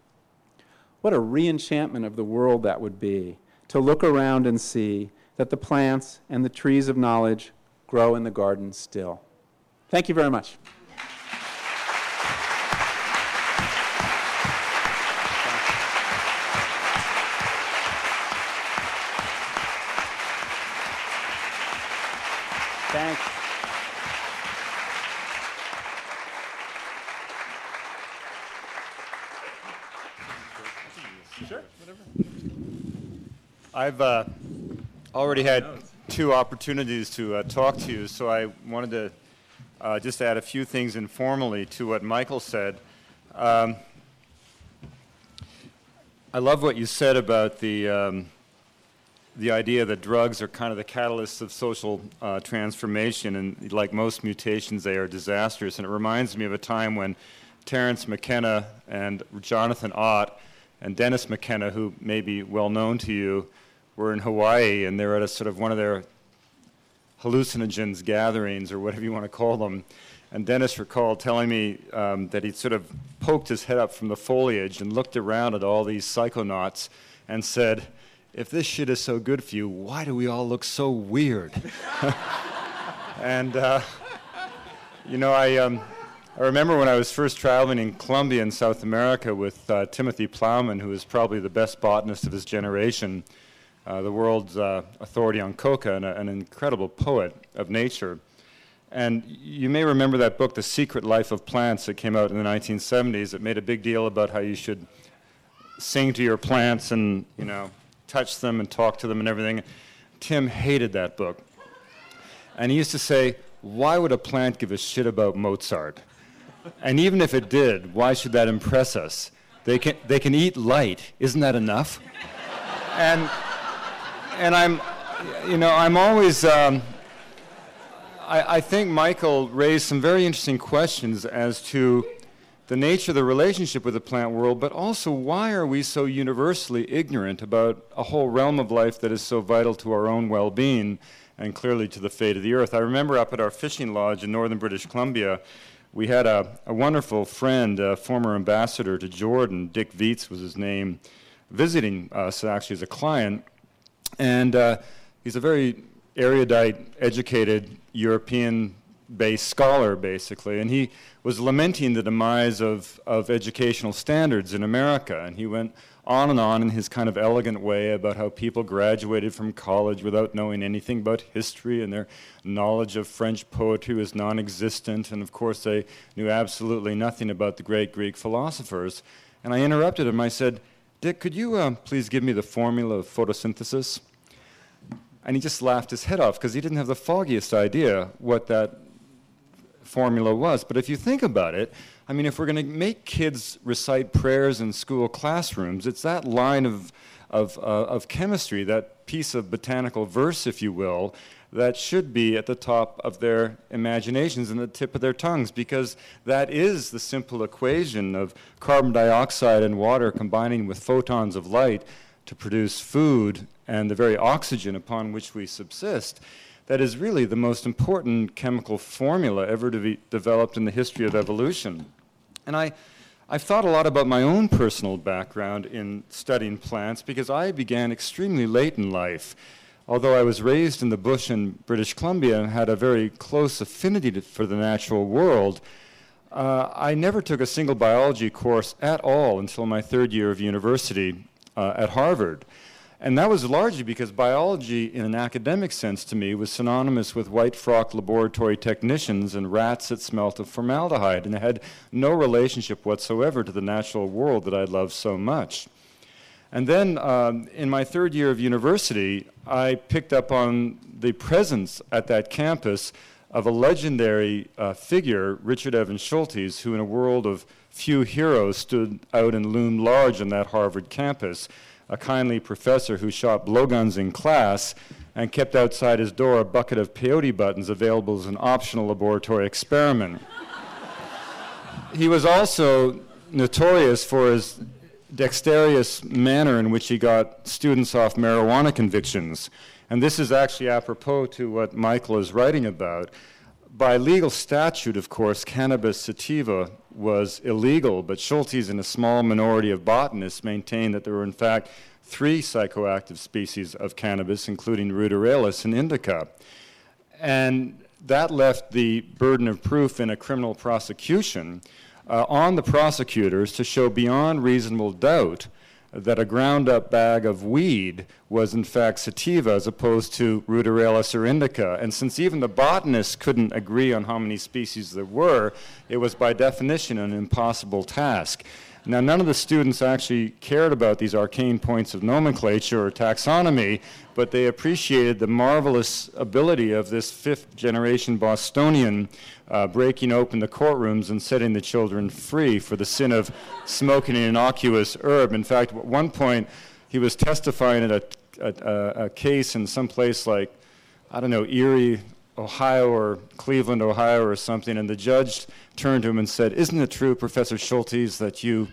What a reenchantment of the world that would be, to look around and see that the plants and the trees of knowledge grow in the garden still. Thank you very much. Thanks. Sure, whatever. I've uh, already had two opportunities to uh, talk to you, so I wanted to uh, just add a few things informally to what Michael said. Um, I love what you said about the, um, the idea that drugs are kind of the catalysts of social uh, transformation, and like most mutations, they are disastrous. And it reminds me of a time when Terence McKenna and Jonathan Ott and Dennis McKenna, who may be well known to you, were in Hawaii and they were at a sort of one of their hallucinogens gatherings or whatever you want to call them. And Dennis recalled telling me um, that he'd sort of poked his head up from the foliage and looked around at all these psychonauts and said, If this shit is so good for you, why do we all look so weird? (laughs) and, uh, you know, I, um, I remember when I was first traveling in Colombia in South America with uh, Timothy Plowman, who was probably the best botanist of his generation uh, the world's uh, authority on coca and a, an incredible poet of nature. And you may remember that book, The Secret Life of Plants, that came out in the 1970s. It made a big deal about how you should sing to your plants and, you know, touch them and talk to them and everything. Tim hated that book. And he used to say, Why would a plant give a shit about Mozart? And even if it did, why should that impress us? They can, they can eat light. Isn't that enough? and, and I'm, you know, I'm always, um, I, I think Michael raised some very interesting questions as to the nature of the relationship with the plant world, but also why are we so universally ignorant about a whole realm of life that is so vital to our own well being and clearly to the fate of the earth? I remember up at our fishing lodge in northern British Columbia, we had a, a wonderful friend, a former ambassador to Jordan, Dick Viets was his name, visiting us actually as a client. And uh, he's a very erudite, educated European based scholar, basically. And he was lamenting the demise of, of educational standards in America. And he went on and on in his kind of elegant way about how people graduated from college without knowing anything about history and their knowledge of French poetry was non existent. And of course, they knew absolutely nothing about the great Greek philosophers. And I interrupted him. I said, Dick, could you uh, please give me the formula of photosynthesis? And he just laughed his head off because he didn't have the foggiest idea what that formula was. But if you think about it, I mean, if we're going to make kids recite prayers in school classrooms, it's that line of, of, uh, of chemistry, that piece of botanical verse, if you will, that should be at the top of their imaginations and the tip of their tongues, because that is the simple equation of carbon dioxide and water combining with photons of light to produce food and the very oxygen upon which we subsist that is really the most important chemical formula ever to be developed in the history of evolution. And I, I've thought a lot about my own personal background in studying plants because I began extremely late in life. Although I was raised in the bush in British Columbia and had a very close affinity to, for the natural world, uh, I never took a single biology course at all until my third year of university uh, at Harvard. And that was largely because biology, in an academic sense to me, was synonymous with white frock laboratory technicians and rats that smelt of formaldehyde, and it had no relationship whatsoever to the natural world that I loved so much. And then um, in my third year of university, I picked up on the presence at that campus of a legendary uh, figure, Richard Evans Schultes, who, in a world of few heroes, stood out and loomed large on that Harvard campus a kindly professor who shot blowguns in class and kept outside his door a bucket of peyote buttons available as an optional laboratory experiment. he was also notorious for his dexterous manner in which he got students off marijuana convictions. And this is actually apropos to what Michael is writing about. By legal statute, of course, cannabis sativa was illegal, but Schultes and a small minority of botanists maintained that there were, in fact, three psychoactive species of cannabis, including ruderalis and indica. And that left the burden of proof in a criminal prosecution uh, on the prosecutors to show beyond reasonable doubt that a ground up bag of weed was in fact sativa as opposed to ruderalis or indica. And since even the botanists couldn't agree on how many species there were, it was by definition an impossible task. Now, none of the students actually cared about these arcane points of nomenclature or taxonomy, but they appreciated the marvelous ability of this fifth generation Bostonian uh, breaking open the courtrooms and setting the children free for the sin of smoking an innocuous herb. In fact, at one point, he was testifying at a, a, a case in some place like, I don't know, Erie, Ohio or Cleveland, Ohio or something, and the judge turned to him and said, Isn't it true, Professor Schultes, that you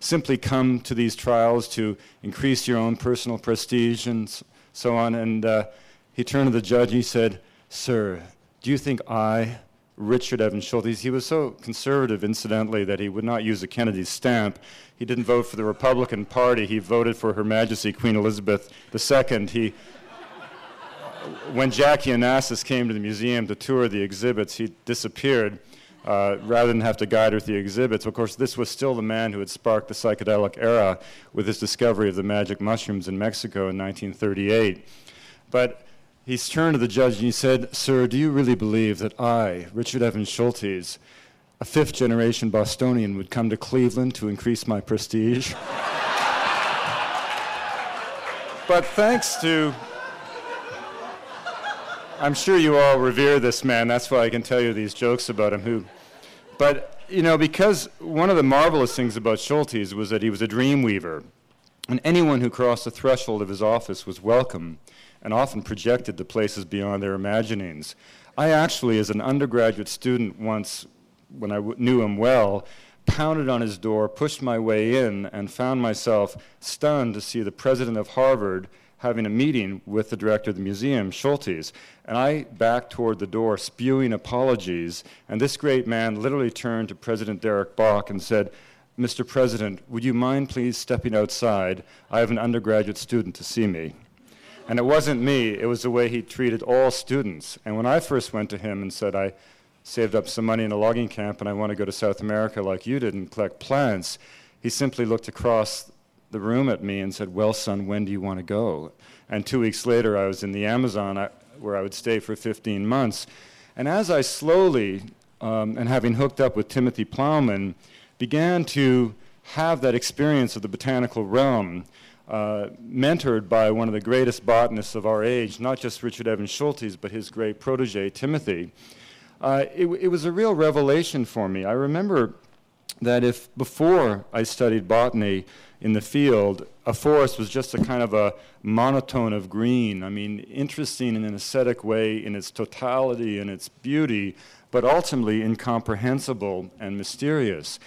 simply come to these trials to increase your own personal prestige and so on? And uh, he turned to the judge and he said, Sir, do you think I, Richard Evans Schultes, he was so conservative, incidentally, that he would not use a Kennedy stamp. He didn't vote for the Republican Party, he voted for Her Majesty Queen Elizabeth II. He when Jackie Onassis came to the museum to tour the exhibits, he disappeared uh, rather than have to guide her through the exhibits. Of course, this was still the man who had sparked the psychedelic era with his discovery of the magic mushrooms in Mexico in 1938. But he's turned to the judge and he said, Sir, do you really believe that I, Richard Evans Schultes, a fifth generation Bostonian, would come to Cleveland to increase my prestige? (laughs) but thanks to, I'm sure you all revere this man. That's why I can tell you these jokes about him. Who, but you know, because one of the marvelous things about Schultes was that he was a dream weaver, and anyone who crossed the threshold of his office was welcome, and often projected to places beyond their imaginings. I actually, as an undergraduate student, once, when I w- knew him well, pounded on his door, pushed my way in, and found myself stunned to see the president of Harvard having a meeting with the director of the museum, Schultes. And I backed toward the door, spewing apologies. And this great man literally turned to President Derek Bok and said, Mr. President, would you mind please stepping outside? I have an undergraduate student to see me. And it wasn't me, it was the way he treated all students. And when I first went to him and said, I saved up some money in a logging camp and I want to go to South America like you did and collect plants, he simply looked across the room at me and said, Well, son, when do you want to go? And two weeks later, I was in the Amazon where I would stay for 15 months. And as I slowly, um, and having hooked up with Timothy Plowman, began to have that experience of the botanical realm, uh, mentored by one of the greatest botanists of our age, not just Richard Evans Schultes, but his great protege, Timothy. Uh, it, it, was a real revelation for me. I remember that if before I studied botany in the field, a forest was just a kind of a monotone of green. I mean, interesting in an aesthetic way in its totality and its beauty, but ultimately incomprehensible and mysterious.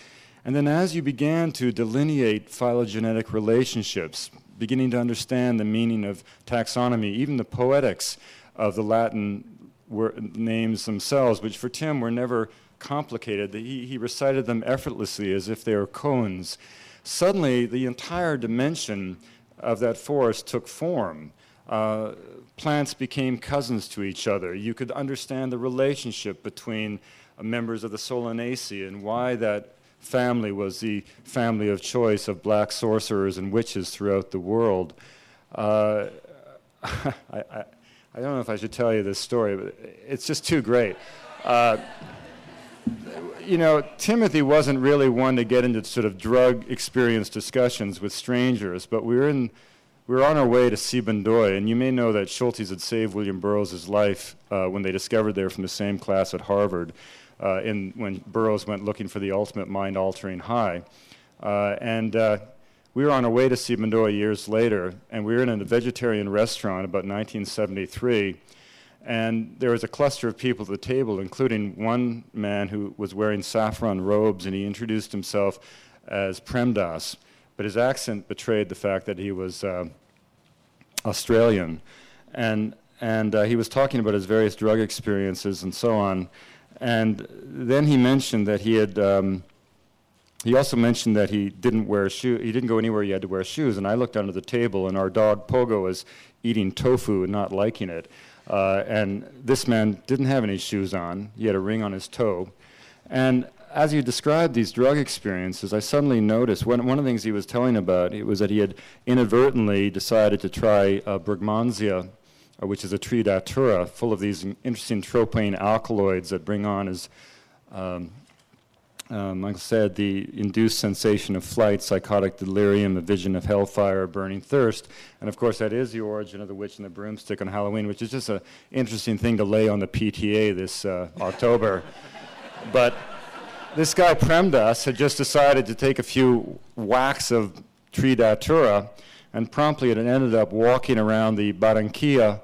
And then as you began to delineate phylogenetic relationships, beginning to understand the meaning of taxonomy, even the poetics of the Latin names themselves, which for Tim were never complicated. He, he recited them effortlessly as if they were koans. Suddenly, the entire dimension of that forest took form. Uh, plants became cousins to each other. You could understand the relationship between uh, members of the Solanaceae and why that family was the family of choice of black sorcerers and witches throughout the world. Uh, (laughs) I, I, I don't know if I should tell you this story, but it's just too great. You know, Timothy wasn't really one to get into sort of drug experience discussions with strangers, but we were in, we were on our way to Sibundoy, and you may know that Schultes had saved William Burroughs' life uh, when they discovered they were from the same class at Harvard, uh, in, when Burroughs went looking for the ultimate mind-altering high. Uh, and uh, we were on our way to Sibundoy years later, and we were in a vegetarian restaurant about 1973. And there was a cluster of people at the table, including one man who was wearing saffron robes, and he introduced himself as Premdas, but his accent betrayed the fact that he was uh, Australian. And, and uh, he was talking about his various drug experiences and so on. And then he mentioned that he had um, he also mentioned that he didn't wear shoes. He didn't go anywhere he had to wear shoes. And I looked under the table, and our dog Pogo was eating tofu and not liking it. Uh, and this man didn't have any shoes on. He had a ring on his toe. And as he described these drug experiences, I suddenly noticed one, one of the things he was telling about it was that he had inadvertently decided to try uh, Brugmansia, uh, which is a tree datura full of these interesting tropane alkaloids that bring on his um, um, like I said, the induced sensation of flight, psychotic delirium, a vision of hellfire, burning thirst. And of course, that is the origin of the witch and the broomstick on Halloween, which is just an interesting thing to lay on the PTA this uh, October. (laughs) but this guy Premdas had just decided to take a few whacks of tree datura, and promptly it ended up walking around the Barranquilla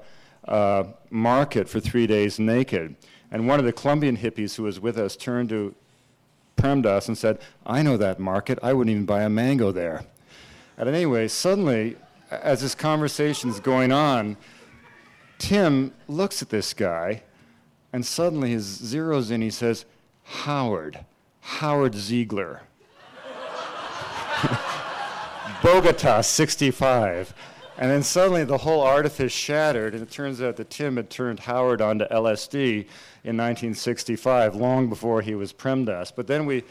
uh, market for three days naked. And one of the Colombian hippies who was with us turned to Premdas and said, I know that market. I wouldn't even buy a mango there. And anyway, suddenly, as this conversation is going on, Tim looks at this guy and suddenly his zeroes in. He says, Howard, Howard Ziegler. (laughs) Bogota 65. And then suddenly the whole artifice shattered, and it turns out that Tim had turned Howard onto LSD in 1965, long before he was Premdas. But then we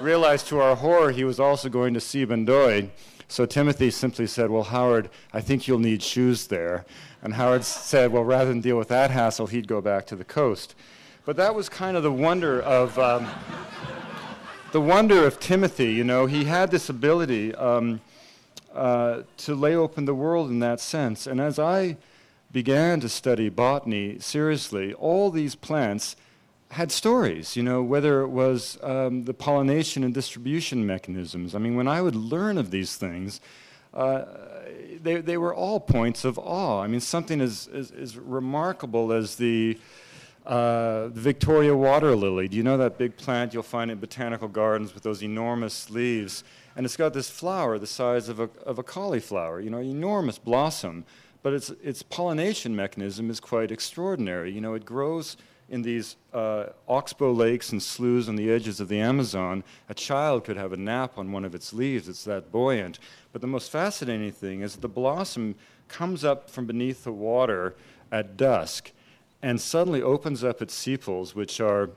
realized to our horror he was also going to Sibundoy. So Timothy simply said, Well, Howard, I think you'll need shoes there. And Howard said, Well, rather than deal with that hassle, he'd go back to the coast. But that was kind of the wonder of. Um, the wonder of Timothy, you know, he had this ability. Um, uh, to lay open the world in that sense. And as I began to study botany seriously, all these plants had stories, you know, whether it was um, the pollination and distribution mechanisms. I mean, when I would learn of these things, uh, they, they were all points of awe. I mean, something as, as, as remarkable as the, uh, the Victoria water lily. Do you know that big plant you'll find in botanical gardens with those enormous leaves? And it's got this flower the size of a, of a cauliflower, you know, enormous blossom. But its, its pollination mechanism is quite extraordinary. You know, it grows in these uh, oxbow lakes and sloughs on the edges of the Amazon, a child could have a nap on one of its leaves. It's that buoyant. But the most fascinating thing is the blossom comes up from beneath the water at dusk and suddenly opens up its sepals, which are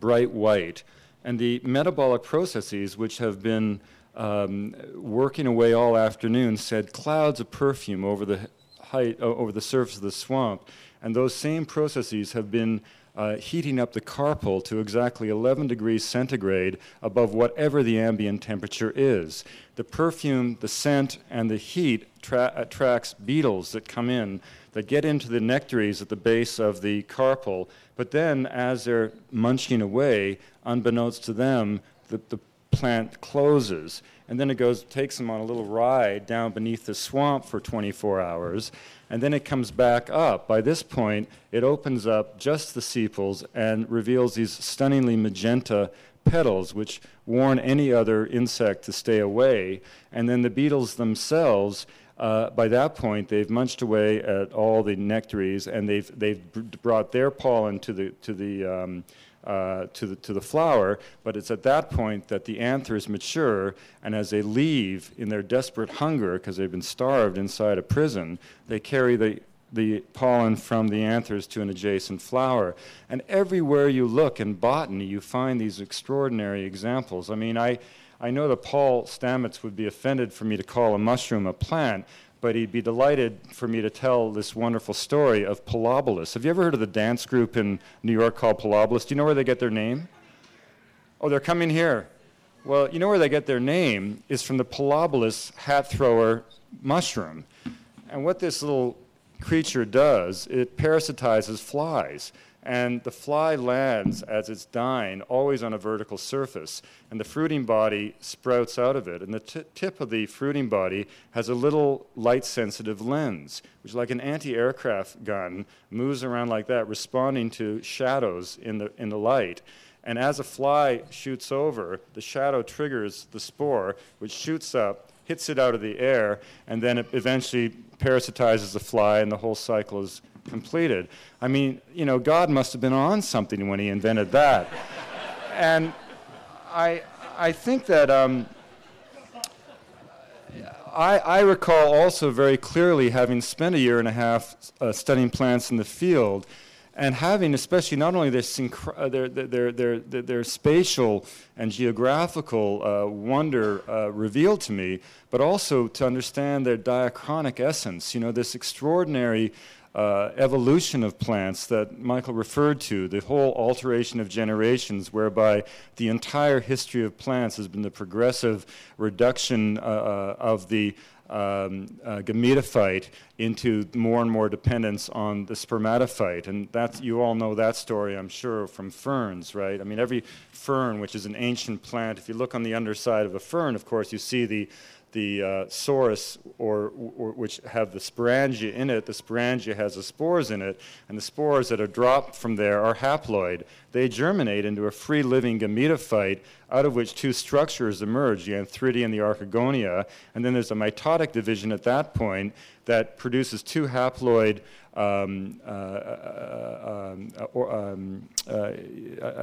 bright white. And the metabolic processes, which have been um, working away all afternoon, shed clouds of perfume over the height, over the surface of the swamp and those same processes have been uh, heating up the carpel to exactly 11 degrees centigrade above whatever the ambient temperature is. The perfume, the scent, and the heat tra- attracts beetles that come in that get into the nectaries at the base of the carpel, but then as they're munching away, unbeknownst to them, the, the plant closes. And then it goes, takes them on a little ride down beneath the swamp for 24 hours and then it comes back up. By this point, it opens up just the sepals and reveals these stunningly magenta petals, which warn any other insect to stay away. And then the beetles themselves, uh, by that point, they've munched away at all the nectaries and they've, they've brought their pollen to the, to the um, uh, to, the, to the flower, but it's at that point that the anthers mature, and as they leave in their desperate hunger, because they've been starved inside a prison, they carry the, the pollen from the anthers to an adjacent flower. And everywhere you look in botany, you find these extraordinary examples. I mean, I, I know that Paul Stamets would be offended for me to call a mushroom a plant, but he'd be delighted for me to tell this wonderful story of Pilobolus. Have you ever heard of the dance group in New York called Pilobolus? Do you know where they get their name? Oh, they're coming here. Well, you know where they get their name is from the Pilobolus hat thrower mushroom. And what this little creature does, it parasitizes flies and the fly lands as it's dying always on a vertical surface and the fruiting body sprouts out of it. And the tip of the fruiting body has a little light sensitive lens which like an anti-aircraft gun moves around like that responding to shadows in the in the light. And as a fly shoots over the shadow triggers the spore which shoots up hits it out of the air and then it eventually parasitizes the fly and the whole cycle is completed. I mean, you know, God must have been on something when he invented that. (laughs) and I, I think that um, I, I, recall also very clearly having spent a year and a half uh, studying plants in the field and having especially not only their, uh, their, their, their, their, spatial and geographical uh, wonder uh, revealed to me, but also to understand their diachronic essence, you know, this extraordinary uh, evolution of plants that Michael referred to, the whole alternation of generations, whereby the entire history of plants has been the progressive reduction uh, uh of the um, uh, gametophyte into more and more dependence on the spermatophyte. And that's, you all know that story, I'm sure, from ferns, right? I mean, every fern, which is an ancient plant, if you look on the underside of a fern, of course, you see the the uh, sorus, or, or, which have the sporangia in it. The sporangia has the spores in it, and the spores that are dropped from there are haploid. They germinate into a free living gametophyte, out of which two structures emerge the antheridia and the archegonia. And then there's a mitotic division at that point that produces two haploid um, uh, uh, um, um, uh,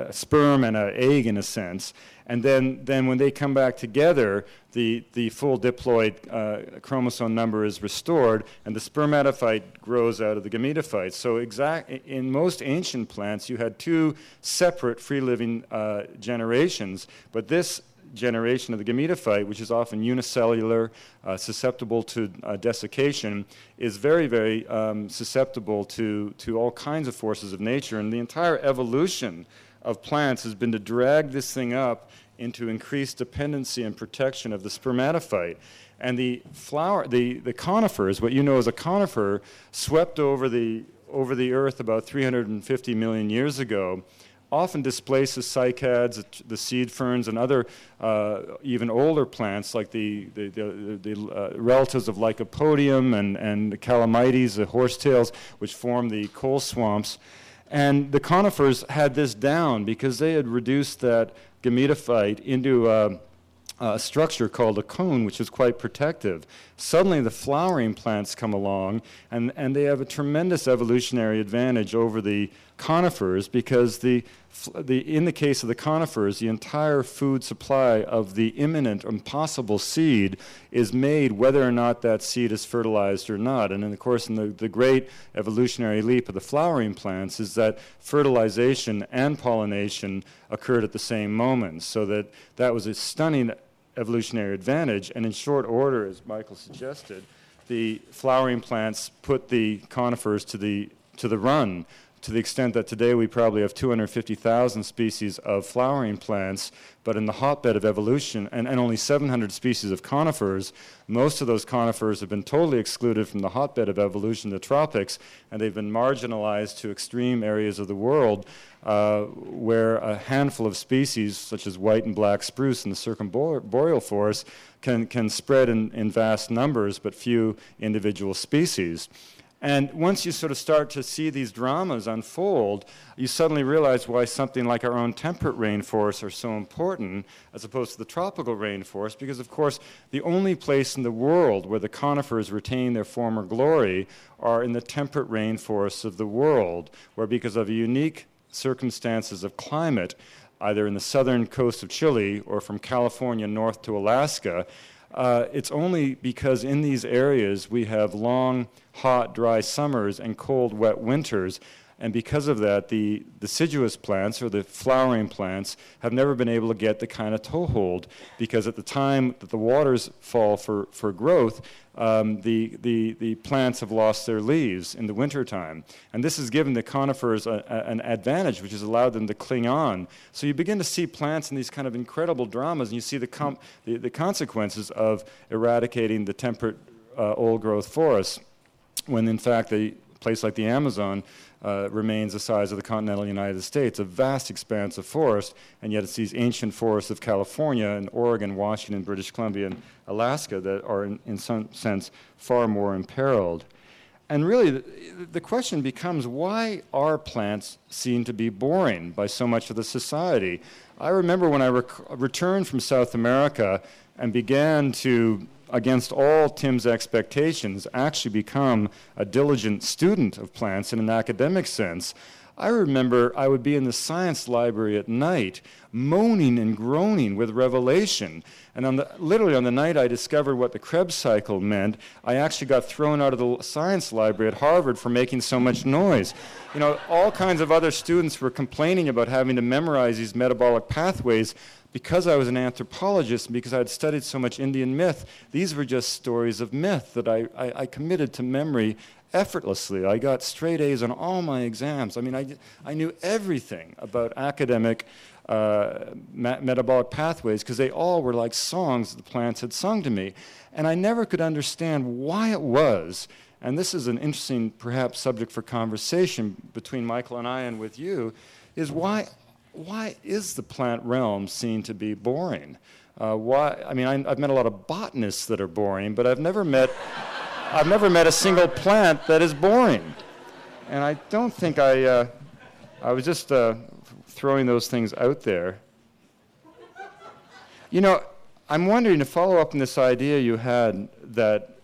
a sperm and an egg in a sense. And then, then when they come back together, the, the full diploid chromosome number is restored, and the spermatophyte grows out of the gametophyte. So exact, in most ancient plants, you had two separate free-living uh, generations, but this generation of the gametophyte, which is often unicellular, uh, susceptible to uh, desiccation, is very, very um, susceptible to, to all kinds of forces of nature. And the entire evolution of plants has been to drag this thing up into increased dependency and protection of the spermatophyte. And the flower, the, the conifers, what you know as a conifer, swept over the, over the earth about 350 million years ago often displaces cycads, the seed ferns, and other uh, even older plants like the, the, the, the uh, relatives of Lycopodium and, and Calamites, the horsetails, which form the coal swamps. And the conifers had this down because they had reduced that gametophyte into a, a structure called a cone, which is quite protective. Suddenly, the flowering plants come along, and, and they have a tremendous evolutionary advantage over the conifers because the, the, in the case of the conifers, the entire food supply of the imminent and possible seed is made whether or not that seed is fertilized or not. And of course, in the, the great evolutionary leap of the flowering plants is that fertilization and pollination occurred at the same moment. So that that was a stunning evolutionary advantage. And in short order, as Michael suggested, the flowering plants put the conifers to the to the run to the extent that today we probably have 250,000 species of flowering plants, but in the hotbed of evolution, and, and only 700 species of conifers, most of those conifers have been totally excluded from the hotbed of evolution, the tropics, and they've been marginalized to extreme areas of the world uh, where a handful of species, such as white and black spruce in the circumboreal forest, can, can spread in, in vast numbers, but few individual species. And once you sort of start to see these dramas unfold, you suddenly realize why something like our own temperate rainforests are so important as opposed to the tropical rainforest, because of course the only place in the world where the conifers retain their former glory are in the temperate rainforests of the world, where because of unique circumstances of climate, either in the southern coast of Chile or from California north to Alaska, uh, it's only because in these areas we have long, hot, dry summers and cold, wet winters. And because of that, the deciduous plants or the flowering plants have never been able to get the kind of toehold because at the time that the waters fall for, for growth, um, the, the, the plants have lost their leaves in the wintertime. And this has given the conifers a, a, an advantage, which has allowed them to cling on. So you begin to see plants in these kind of incredible dramas, and you see the, com- the, the, consequences of eradicating the temperate uh, old growth forests, when in fact a place like the Amazon uh, remains the size of the continental United States, a vast expanse of forest, and yet it's these ancient forests of California and Oregon, Washington, British Columbia, and Alaska that are, in, in some sense, far more imperiled. And really, the, the, question becomes why are plants seen to be boring by so much of the society? I remember when I rec- returned from South America and began to against all Tim's expectations, actually become a diligent student of plants in an academic sense. I remember I would be in the science library at night, moaning and groaning with revelation. And on the, literally on the night I discovered what the Krebs cycle meant, I actually got thrown out of the science library at Harvard for making so much noise. You know, all kinds of other students were complaining about having to memorize these metabolic pathways because I was an anthropologist and because I had studied so much Indian myth, these were just stories of myth that I, I, I committed to memory effortlessly. I got straight A's on all my exams. I mean, I, I knew everything about academic uh, metabolic pathways because they all were like songs that the plants had sung to me. And I never could understand why it was. And this is an interesting, perhaps, subject for conversation between Michael and I and with you, is why why is the plant realm seen to be boring? Uh, why? I mean, I, have met a lot of botanists that are boring, but I've never met, (laughs) I've never met a single plant that is boring. And I don't think I, uh, I was just uh, throwing those things out there. You know, I'm wondering to follow up on this idea you had that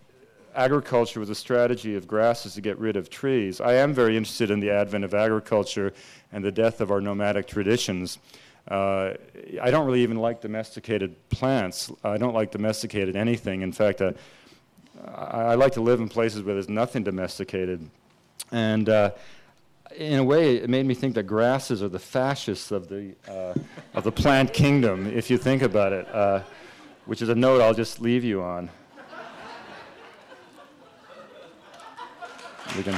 agriculture was a strategy of grasses to get rid of trees. I am very interested in the advent of agriculture and the death of our nomadic traditions. Uh, I don't really even like domesticated plants. I don't like domesticated anything. In fact, uh, I, I, like to live in places where there's nothing domesticated. And uh, in a way, it made me think that grasses are the fascists of the, uh, of the plant kingdom, if you think about it, uh, which is a note I'll just leave you on. We can.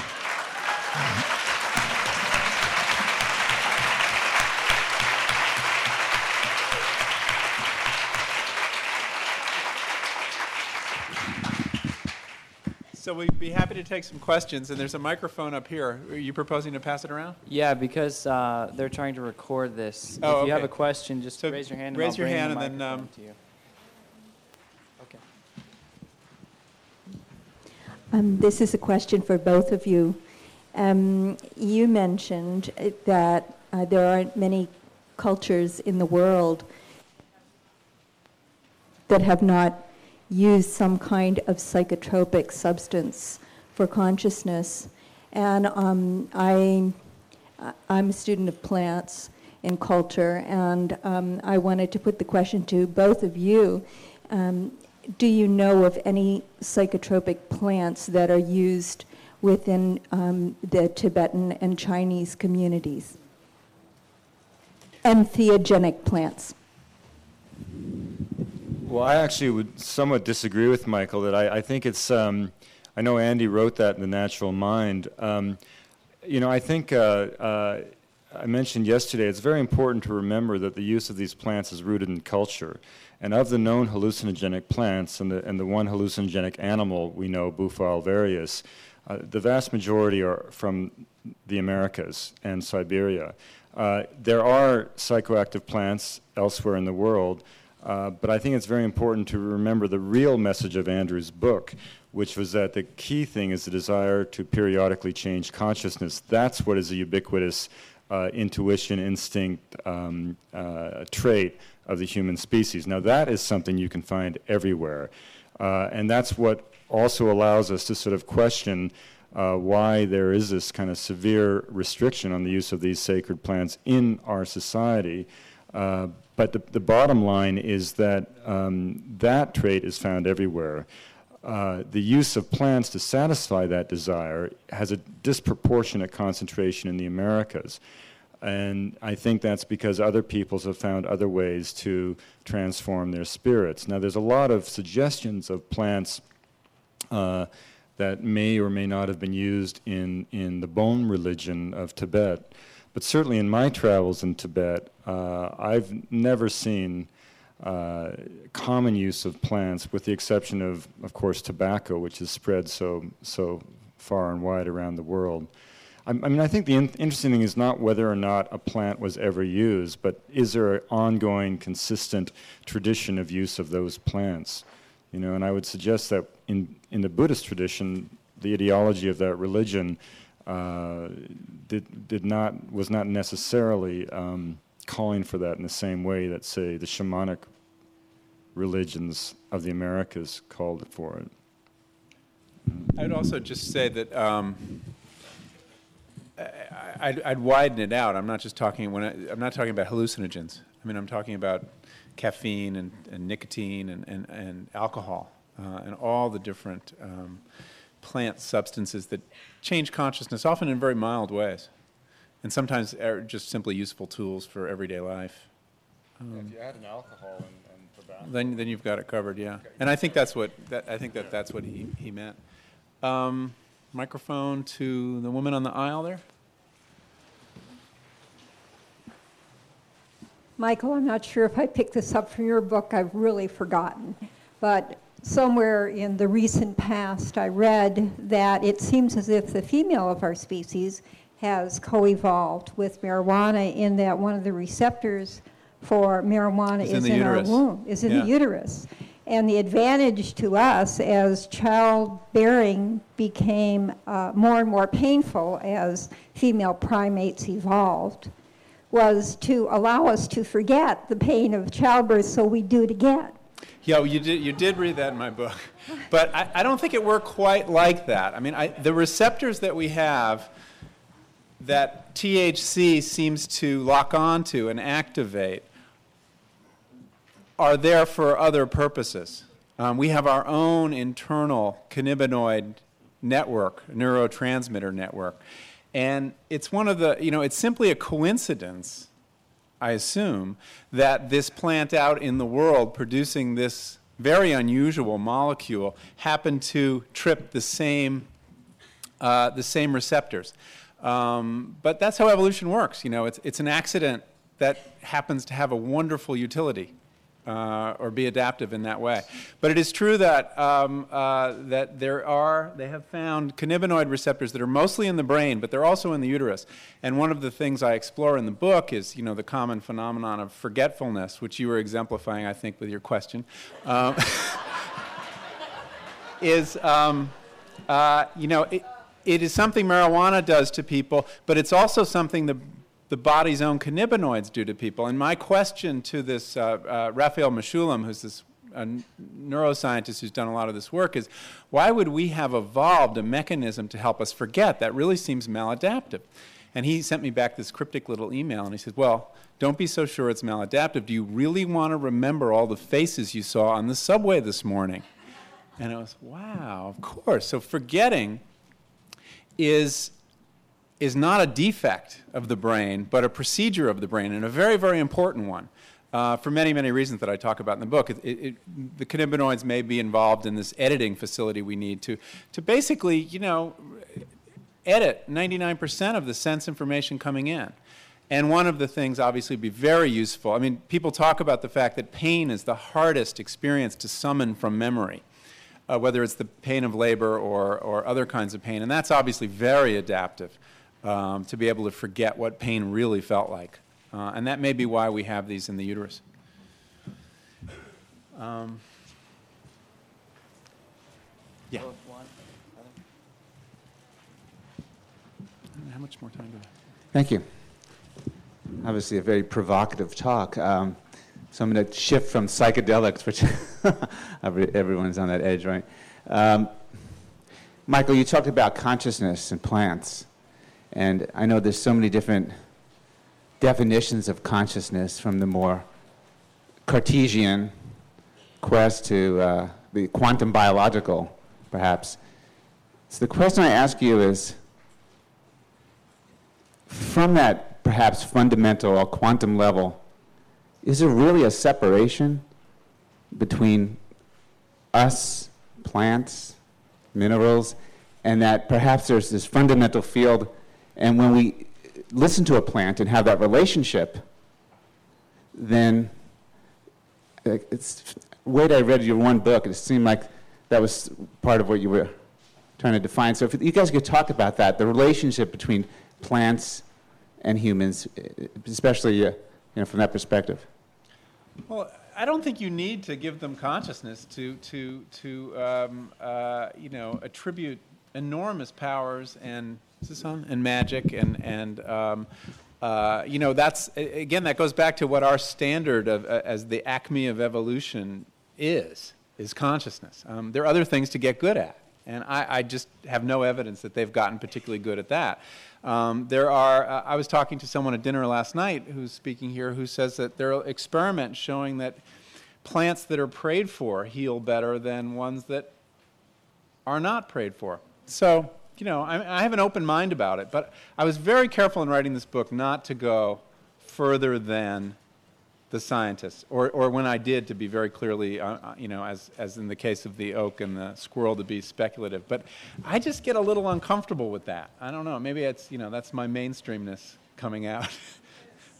So we'd be happy to take some questions, and there's a microphone up here. Are you proposing to pass it around? Yeah, because uh, they're trying to record this. Oh, if you have a question, just So raise your hand. raise and I'll your bring hand the and then, microphone um, to you. Okay. Um, This is a question for both of you. Um, You mentioned uh, that uh, there aren't many cultures in the world that have not used some kind of psychotropic substance for consciousness. And um, I- I'm a student of plants and culture, and um, I wanted to put the question to both of you. Um, do you know of any psychotropic plants that are used within um, the Tibetan and Chinese communities? Entheogenic plants. Well, I actually would somewhat disagree with Michael that I, I think it's, um, I know Andy wrote that in The Natural Mind. Um, you know, I think uh, uh, I mentioned yesterday, it's very important to remember that the use of these plants is rooted in culture. And of the known hallucinogenic plants and the, and the one hallucinogenic animal we know, Bufo alvarius, uh, the vast majority are from the Americas and Siberia. Uh, there are psychoactive plants elsewhere in the world, uh, but I think it's very important to remember the real message of Andrew's book, which was that the key thing is the desire to periodically change consciousness. That's what is a ubiquitous uh, intuition, instinct um, uh, trait of the human species. Now, that is something you can find everywhere. Uh, and that's what also allows us to sort of question uh, why there is this kind of severe restriction on the use of these sacred plants in our society. Uh, but the, the bottom line is that um, that trait is found everywhere. Uh, the use of plants to satisfy that desire has a disproportionate concentration in the Americas. And I think that's because other peoples have found other ways to transform their spirits. Now, there's a lot of suggestions of plants uh, that may or may not have been used in, in the Bon religion of Tibet. But certainly in my travels in Tibet, uh, I've never seen uh, common use of plants, with the exception of, of course, tobacco, which is spread so, so far and wide around the world. I, I mean, I think the in- interesting thing is not whether or not a plant was ever used, but is there an ongoing, consistent tradition of use of those plants? You know, and I would suggest that in, in the Buddhist tradition, the ideology of that religion uh, did, did not, was not necessarily um, calling for that in the same way that, say, the shamanic religions of the Americas called for it. I'd also just say that um, I- I'd, I'd widen it out. I'm not just talking when I, I'm not talking about hallucinogens. I mean, I'm talking about caffeine and, and nicotine and, and, and alcohol uh, and all the different um, plant substances that change consciousness, often in very mild ways, and sometimes are just simply useful tools for everyday life. if you add an alcohol and, and tobacco. Then, then you've got it covered, yeah. And I think that's what, that, I think that that's what he, he meant. Um, microphone to the woman on the aisle there. Michael, I'm not sure if I picked this up from your book, I've really forgotten. But somewhere in the recent past, I read that it seems as if the female of our species has co evolved with marijuana, in that one of the receptors for marijuana Is is, in the in, our womb, is in Yeah. the uterus. And the advantage to us as childbearing became uh, more and more painful as female primates evolved was to allow us to forget the pain of childbirth so we do it again. Yeah, you did, you did read that in my book. But I, I don't think it worked quite like that. I mean, I, the receptors that we have that THC seems to lock onto and activate are there for other purposes. Um, we have our own internal cannabinoid network, neurotransmitter network. And it's one of the, you know, it's simply a coincidence, I assume, that this plant out in the world producing this very unusual molecule happened to trip the same, uh, the same receptors. Um, but that's how evolution works. You know, it's, it's an accident that happens to have a wonderful utility uh, or be adaptive in that way. But it is true that, um, uh, that there are, they have found cannabinoid receptors that are mostly in the brain, but they're also in the uterus. And one of the things I explore in the book is, you know, the common phenomenon of forgetfulness, which you were exemplifying, I think, with your question. Um, (laughs) is, um, uh, you know, it, it is something marijuana does to people, but it's also something the, the body's own cannabinoids do to people. And my question to this uh, uh, Raphael Mechoulam, who's this a neuroscientist who's done a lot of this work, is why would we have evolved a mechanism to help us forget? That really seems maladaptive. And he sent me back this cryptic little email, and he said, Well, don't be so sure it's maladaptive. Do you really want to remember all the faces you saw on the subway this morning? And I was, wow, of course. So forgetting is, is not a defect of the brain, but a procedure of the brain, and a very, very important one. Uh, for many, many reasons that I talk about in the book. It, it, the cannabinoids may be involved in this editing facility we need to, to basically, you know, edit 99% of the sense information coming in. And one of the things, obviously, would be very useful. I mean, people talk about the fact that pain is the hardest experience to summon from memory uh, whether it's the pain of labor or, or other kinds of pain. And that's obviously very adaptive um, to be able to forget what pain really felt like. Uh, and that may be why we have these in the uterus. Um, yeah. How much more time do we have? Thank you. Obviously, a very provocative talk. Um, so I'm going to shift from psychedelics, which (laughs) everyone's on that edge, right? Um, Michael, you talked about consciousness and plants. And I know there's so many different definitions of consciousness from the more Cartesian quest to uh, the quantum biological, perhaps. So the question I ask you is from that perhaps fundamental or quantum level, is there really a separation between us, plants, minerals, and that perhaps there's this fundamental field, and when we listen to a plant and have that relationship, then it's way I read your one book, it seemed like that was part of what you were trying to define. So if you guys could talk about that, the relationship between plants and humans, especially uh, you know, from that perspective. Well, I don't think you need to give them consciousness to, to, to um, uh, you know, attribute enormous powers and, is this on? And magic and, and um, uh, you know, that's, again, that goes back to what our standard of, uh, as the acme of evolution is, is consciousness. Um, there are other things to get good at. And I, I, just have no evidence that they've gotten particularly good at that. Um, there are, uh, I was talking to someone at dinner last night who's speaking here who says that there are experiments showing that plants that are prayed for heal better than ones that are not prayed for. So, you know, I, I have an open mind about it, but I was very careful in writing this book not to go further than the scientists, or, or when I did, to be very clearly, uh, uh, you know, as, as in the case of the oak and the squirrel, to be speculative. But I just get a little uncomfortable with that. I don't know. Maybe it's, you know, that's my mainstreamness coming out. (laughs)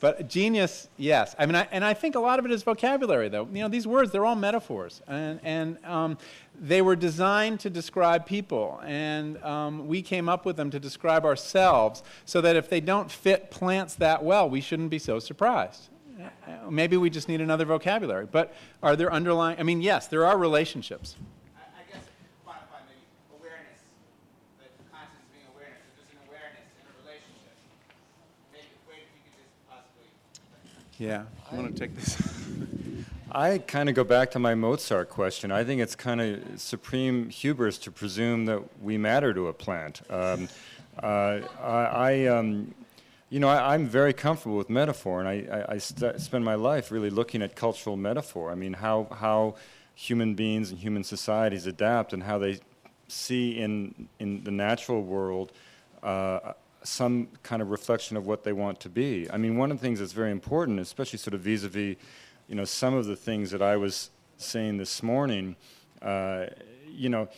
but genius, yes. I mean, I, and I think a lot of it is vocabulary, though. You know, these words, they're all metaphors. And, and um, they were designed to describe people. And um, we came up with them to describe ourselves so that if they don't fit plants that well, we shouldn't be so surprised maybe we just need another vocabulary. But are there underlying, I mean, yes, there are relationships. I, I guess quantify maybe awareness, but consciousness being awareness. If there's an awareness in a relationship, maybe wait if you could just possibly. Yeah, I want to take this. (laughs) I kind of go back to my Mozart question. I think it's kind of supreme hubris to presume that we matter to a plant. Um, uh, I, I um, you know, I, am very comfortable with metaphor, and I, I, I spend my life really looking at cultural metaphor. I mean, how, how human beings and human societies adapt and how they see in, in the natural world uh, some kind of reflection of what they want to be. I mean, one of the things that's very important, especially sort of vis-a-vis, you know, some of the things that I was saying this morning, uh, you know,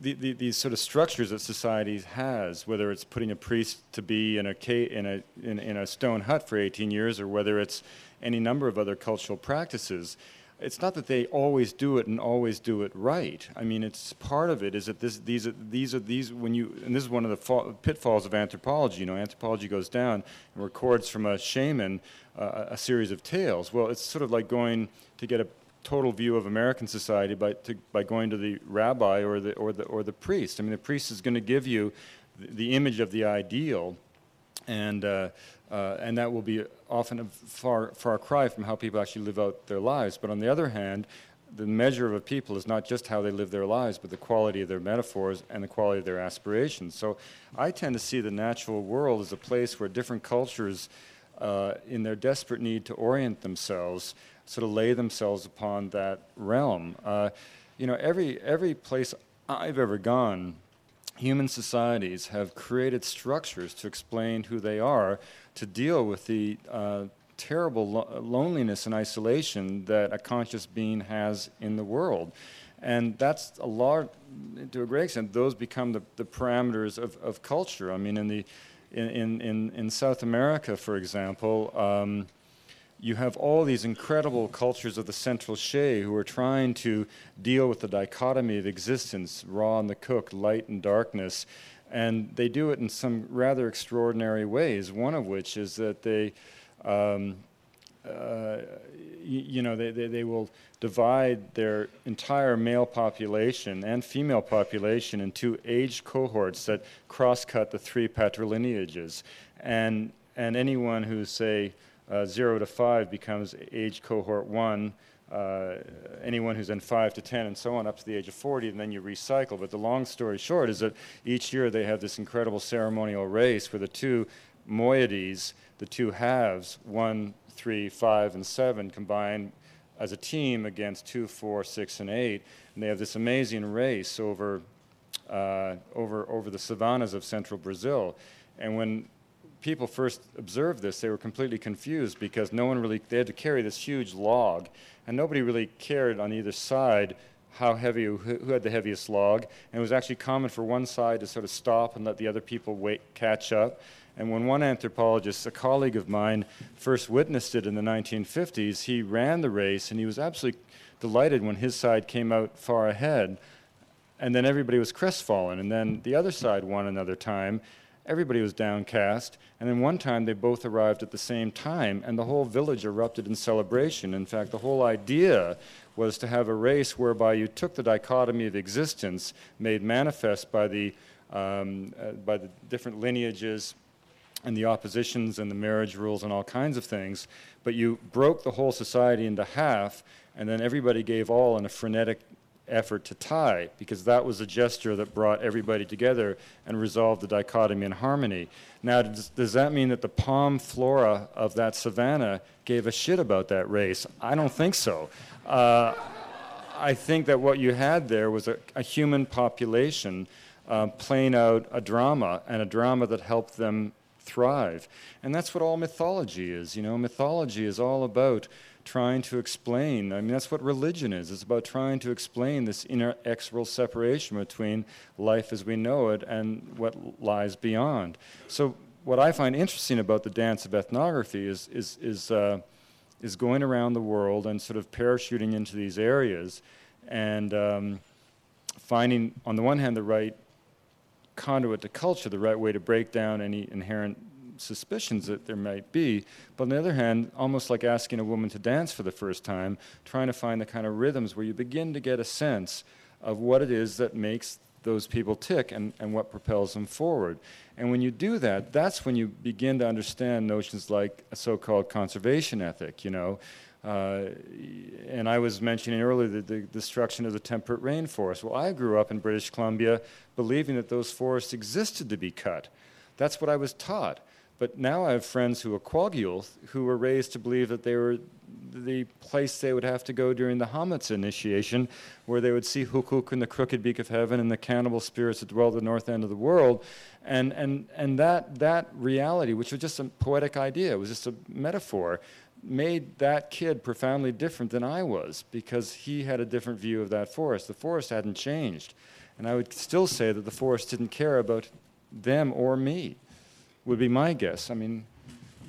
the, the, these sort of structures that society has, whether it's putting a priest to be in a, in, a, in, in a stone hut for 18 years or whether it's any number of other cultural practices, it's not that they always do it and always do it right. I mean, it's part of it is that this, these are these are these when you and this is one of the fa- pitfalls of anthropology. You know, anthropology goes down and records from a shaman uh, a series of tales. Well, it's sort of like going to get a total view of American society by to, by going to the rabbi or the or the or the priest. I mean, the priest is going to give you the, the image of the ideal, and. Uh, uh, and that will be often a far, far cry from how people actually live out their lives. But on the other hand, the measure of a people is not just how they live their lives, but the quality of their metaphors and the quality of their aspirations. So I tend to see the natural world as a place where different cultures, uh, in their desperate need to orient themselves, sort of lay themselves upon that realm. Uh, you know, every, every place I've ever gone, human societies have created structures to explain who they are to deal with the uh, terrible lo- loneliness and isolation that a conscious being has in the world. And that's a lot, to a great extent, those become the, the parameters of, of culture. I mean, in, the, in, in, in South America, for example, um, you have all these incredible cultures of the Central Gê who are trying to deal with the dichotomy of existence, raw and the cooked, light and darkness, and they do it in some rather extraordinary ways. One of which is that they, um, uh, you, know, they, they, they will divide their entire male population and female population into age cohorts that cross-cut the three patrilineages, and and anyone who's say uh, zero to five becomes age cohort one uh, anyone who's in 5 to 10 and so on up to the age of 40, and then you recycle. But the long story short is that each year they have this incredible ceremonial race where the two moieties, the two halves, 1, 3, 5, and 7, combine as a team against 2, 4, 6, and 8. And they have this amazing race over, uh, over, over the savannas of central Brazil. And when people first observed this, they were completely confused because no one really, they had to carry this huge log and nobody really cared on either side how heavy, who, had the heaviest log. And it was actually common for one side to sort of stop and let the other people wait, catch up. And when one anthropologist, a colleague of mine, first witnessed it in the 1950s, he ran the race and he was absolutely delighted when his side came out far ahead. And then everybody was crestfallen. And then the other side won another time. Everybody was downcast. And then one time they both arrived at the same time, and the whole village erupted in celebration. In fact, the whole idea was to have a race whereby you took the dichotomy of existence, made manifest by the, um, uh, by the different lineages and the oppositions and the marriage rules and all kinds of things, but you broke the whole society into half, and then everybody gave all in a frenetic effort to tie, because that was a gesture that brought everybody together and resolved the dichotomy and harmony. Now, does, does, that mean that the palm flora of that savanna gave a shit about that race? I don't think so. Uh, I think that what you had there was a, a human population uh, playing out a drama, and a drama that helped them thrive. And that's what all mythology is. You know, mythology is all about trying to explain. I mean, that's what religion is. It's about trying to explain this inexorable separation between life as we know it and what lies beyond. So, what I find interesting about the dance of ethnography is, is, is, uh, is going around the world and sort of parachuting into these areas and um, finding, on the one hand, the right conduit to culture, the right way to break down any inherent suspicions that there might be. But on the other hand, almost like asking a woman to dance for the first time, trying to find the kind of rhythms where you begin to get a sense of what it is that makes those people tick and, and what propels them forward. And when you do that, that's when you begin to understand notions like a so called conservation ethic, you know. Uh, and I was mentioning earlier the, the, destruction of the temperate rainforest. Well, I grew up in British Columbia believing that those forests existed to be cut. That's what I was taught. But now I have friends who are Kwakiutl who were raised to believe that they were the place they would have to go during the Hamatsa initiation, where they would see Huxwhukw and the crooked beak of heaven and the cannibal spirits that dwell at the north end of the world. And, and, and that, that reality, which was just a poetic idea, it was just a metaphor, made that kid profoundly different than I was because he had a different view of that forest. The forest hadn't changed. And I would still say that the forest didn't care about them or me would be my guess. I mean,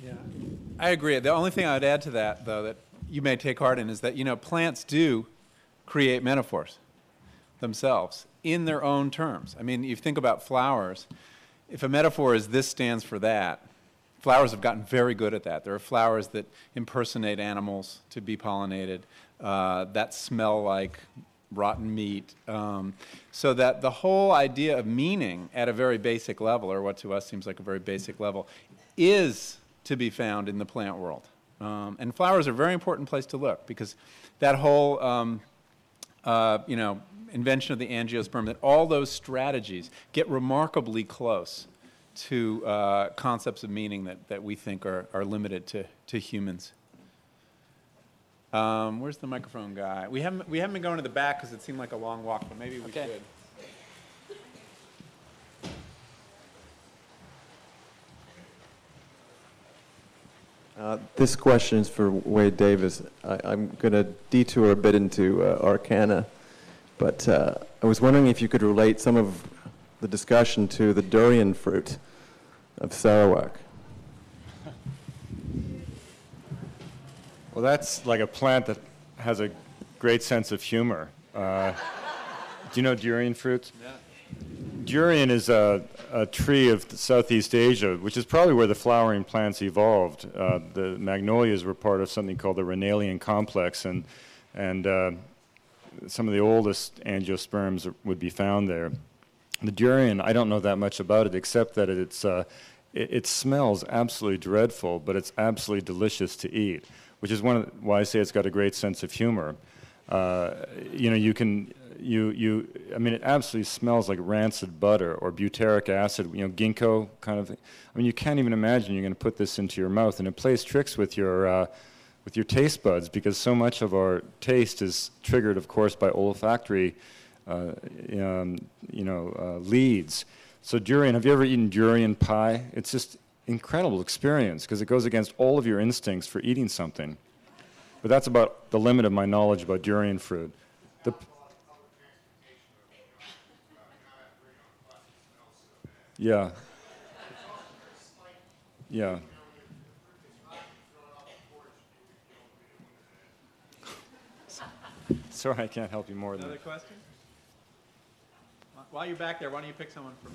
yeah, I agree. The only thing I'd add to that, though, that you may take heart in is that, you know, plants do create metaphors themselves in their own terms. I mean, you think about flowers, if a metaphor is this stands for that, flowers have gotten very good at that. There are flowers that impersonate animals to be pollinated, uh, that smell like rotten meat. Um, so that the whole idea of meaning at a very basic level, or what to us seems like a very basic level, is to be found in the plant world. Um, and flowers are a very important place to look because that whole, um, uh, you know, invention of the angiosperm, that all those strategies get remarkably close to uh, concepts of meaning that, that we think are, are limited to, to humans. Um, where's the microphone guy? We haven't, we haven't been going to the back because it seemed like a long walk, but maybe we Okay. should. Uh, This question is for Wade Davis. I- I'm going to detour a bit into uh, Arcana, but uh, I was wondering if you could relate some of the discussion to the durian fruit of Sarawak. Well, that's like a plant that has a great sense of humor. Uh, do you know durian fruits? Durian is a, a tree of Southeast Asia, which is probably where the flowering plants evolved. Uh, the magnolias were part of something called the Ranalian complex, and, and uh, some of the oldest angiosperms would be found there. The durian, I don't know that much about it, except that it's, uh, it, it smells absolutely dreadful, but it's absolutely delicious to eat, which is one of the, why I say it's got a great sense of humor. Uh, you know, you can, you, you, I mean, it absolutely smells like rancid butter or butyric acid, you know, ginkgo kind of thing. I mean, you can't even imagine you're going to put this into your mouth, and it plays tricks with your, uh, with your taste buds because so much of our taste is triggered, of course, by olfactory, uh, um, you know, uh, leads. So durian, have you ever eaten durian pie? It's just incredible experience because it goes against all of your instincts for eating something. But that's about the limit of my knowledge about durian fruit. The, yeah. Yeah. (laughs) Sorry, I can't help you more than Another question? While you're back there, why don't you pick someone from?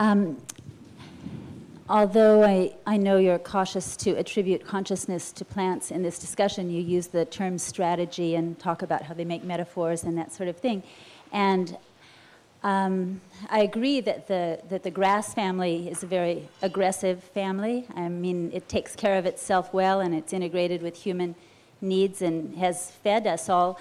Um, although I, I know you're cautious to attribute consciousness to plants in this discussion, you use the term strategy and talk about how they make metaphors and that sort of thing. And um, I agree that the, that the grass family is a very aggressive family. I mean, it takes care of itself well and it's integrated with human needs and has fed us all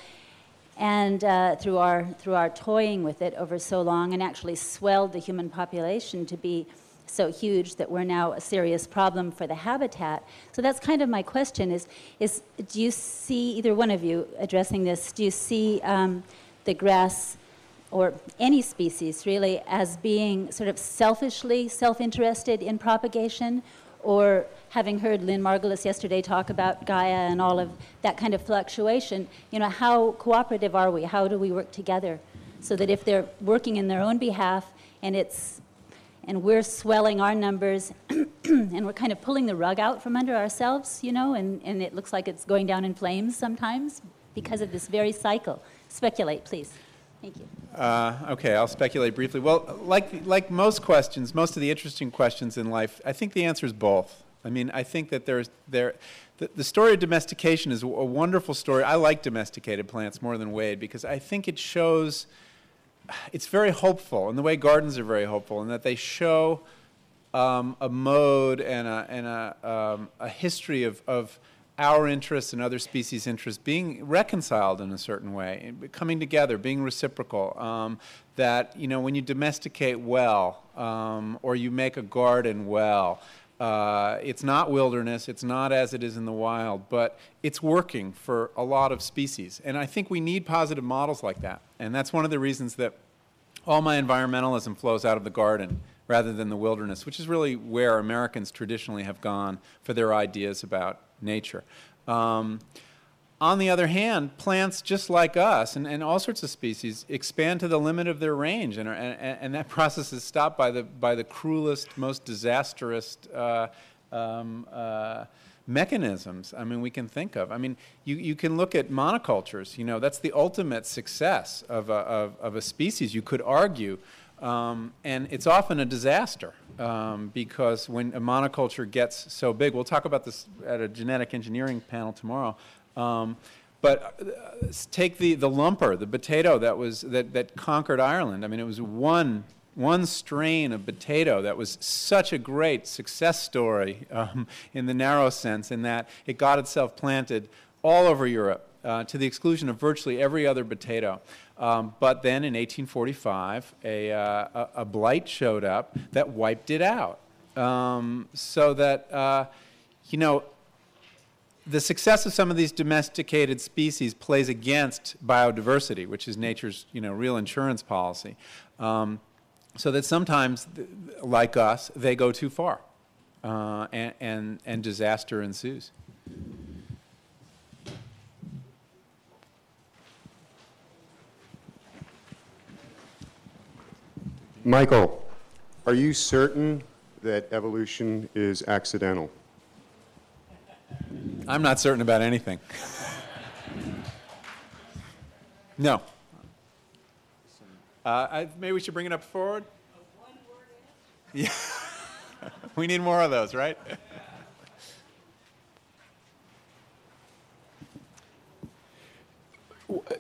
and uh, through our through our toying with it over so long and actually swelled the human population to be so huge that we're now a serious problem for the habitat. So that's kind of my question is is do you see either one of you addressing this do you see um, the grass or any species really as being sort of selfishly self-interested in propagation? Or having heard Lynn Margulis yesterday talk about Gaia and all of that kind of fluctuation, you know, how cooperative are we? How do we work together? So that if they're working in their own behalf and it's and we're swelling our numbers (clears throat) and we're kind of pulling the rug out from under ourselves, you know, and, and it looks like it's going down in flames sometimes because of this very cycle. Speculate, please. Thank you. Uh, okay, I'll speculate briefly. Well, like, like most questions, most of the interesting questions in life, I think the answer is both. I mean, I think that there's there, the, the story of domestication is a wonderful story. I like domesticated plants more than Wade because I think it shows, it's very hopeful, and the way gardens are very hopeful, in that they show um, a mode and a, and a, um, a history of, of our interests and other species' interests being reconciled in a certain way, coming together, being reciprocal. Um, that you know, when you domesticate well, um, or you make a garden well, uh, it's not wilderness. It's not as it is in the wild, but it's working for a lot of species. And I think we need positive models like that. And that's one of the reasons that all my environmentalism flows out of the garden rather than the wilderness, which is really where Americans traditionally have gone for their ideas about nature. Um, on the other hand, plants just like us and, and all sorts of species expand to the limit of their range, and, are, and, and that (laughs) process is stopped by the, by the cruelest, most disastrous uh, um, uh, mechanisms I mean we can think of. I mean you, you can look at monocultures. You know that's the ultimate success of a, of, of a species. You could argue, um, and it's often a disaster um, because when a monoculture gets so big, we'll talk about this at a genetic engineering panel tomorrow. Um, but uh, take the, the lumper, the potato that was that, that conquered Ireland. I mean, it was one one strain of potato that was such a great success story um, in the narrow sense, in that it got itself planted all over Europe uh, to the exclusion of virtually every other potato. Um, but then in 1845, a, uh, a, a, blight showed up that wiped it out. Um, so that, uh, you know, the success of some of these domesticated species plays against biodiversity, which is nature's you know, real insurance policy. Um, so that sometimes, like us, they go too far uh, and, and, and disaster ensues. Michael, are you certain that evolution is accidental? I'm not certain about anything. no. Uh, I, maybe we should bring it up forward. Yeah. (laughs) we need more of those, right?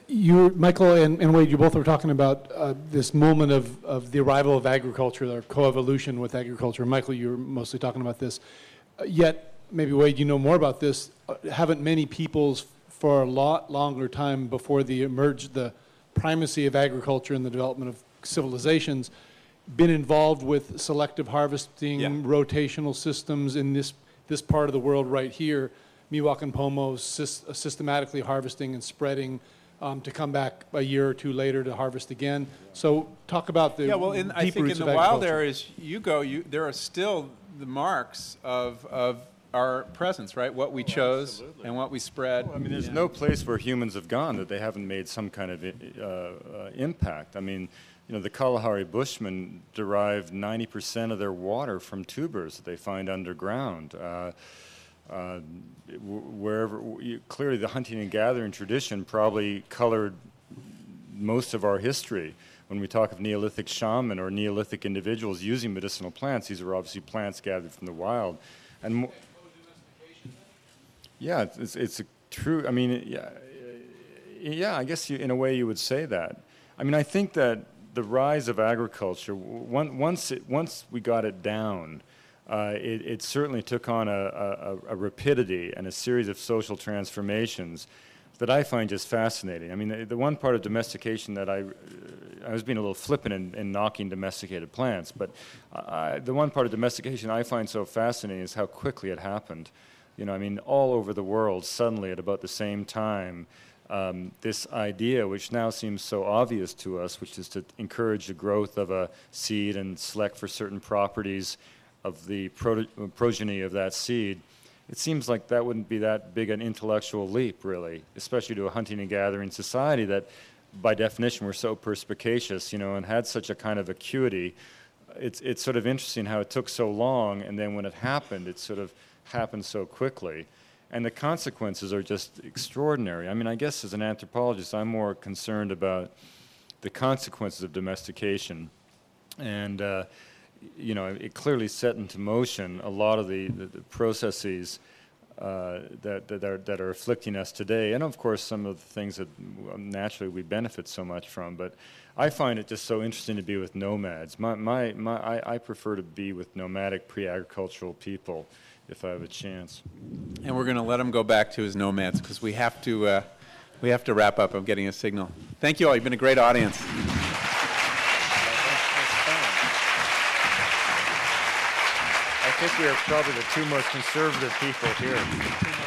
You, Michael and, and, Wade, you both were talking about uh, this moment of, of the arrival of agriculture or coevolution with agriculture. Michael, you were mostly talking about this. Uh, yet, maybe Wade, you know more about this. Uh, haven't many peoples for a lot longer time before the emerged the primacy of agriculture in the development of civilizations been involved with selective harvesting, yeah. rotational systems in this this part of the world right here. Miwok and Pomo uh, systematically harvesting and spreading um, to come back a year or two later to harvest again. So talk about the yeah. Well, in, I think in the wild areas you go, you there are still the marks of of our presence, right? What we oh, chose absolutely. and what we spread. Well, I mean, there's yeah. no place where humans have gone that they haven't made some kind of uh, uh, impact. I mean, you know, the Kalahari Bushmen derive 90% of their water from tubers that they find underground. Uh, uh, wherever, clearly the hunting and gathering tradition probably colored most of our history. When we talk of Neolithic shaman or Neolithic individuals using medicinal plants, these are obviously plants gathered from the wild. And yeah, it's, it's a true, I mean, yeah, yeah I guess you, in a way you would say that. I mean, I think that the rise of agriculture, once, it, once we got it down, uh, it, it, certainly took on a, a, a, rapidity and a series of social transformations that I find just fascinating. I mean, the, the one part of domestication that I, I was being a little flippant in, in knocking domesticated plants, but I, the one part of domestication I find so fascinating is how quickly it happened. You know, I mean, all over the world, suddenly at about the same time, um, this idea, which now seems so obvious to us, which is to encourage the growth of a seed and select for certain properties of the progeny of that seed, it seems like that wouldn't be that big an intellectual leap, really, especially to a hunting and gathering society that, by definition, were so perspicacious, you know, and had such a kind of acuity. It's, it's sort of interesting how it took so long, and then when it happened, it sort of happened so quickly and the consequences are just extraordinary. I mean, I guess as an anthropologist, I'm more concerned about the consequences of domestication. And, uh, you know, it clearly set into motion a lot of the, the, the processes uh, that, that, are, that are afflicting us today. And, of course, some of the things that naturally we benefit so much from. But I find it just so interesting to be with nomads. My, my, my, I, I prefer to be with nomadic pre agricultural people if I have a chance. And we're going to let him go back to his nomads because we have to uh, we have to wrap up. I'm getting a signal. Thank you all. You've been a great audience. I think we are probably the two most conservative people here.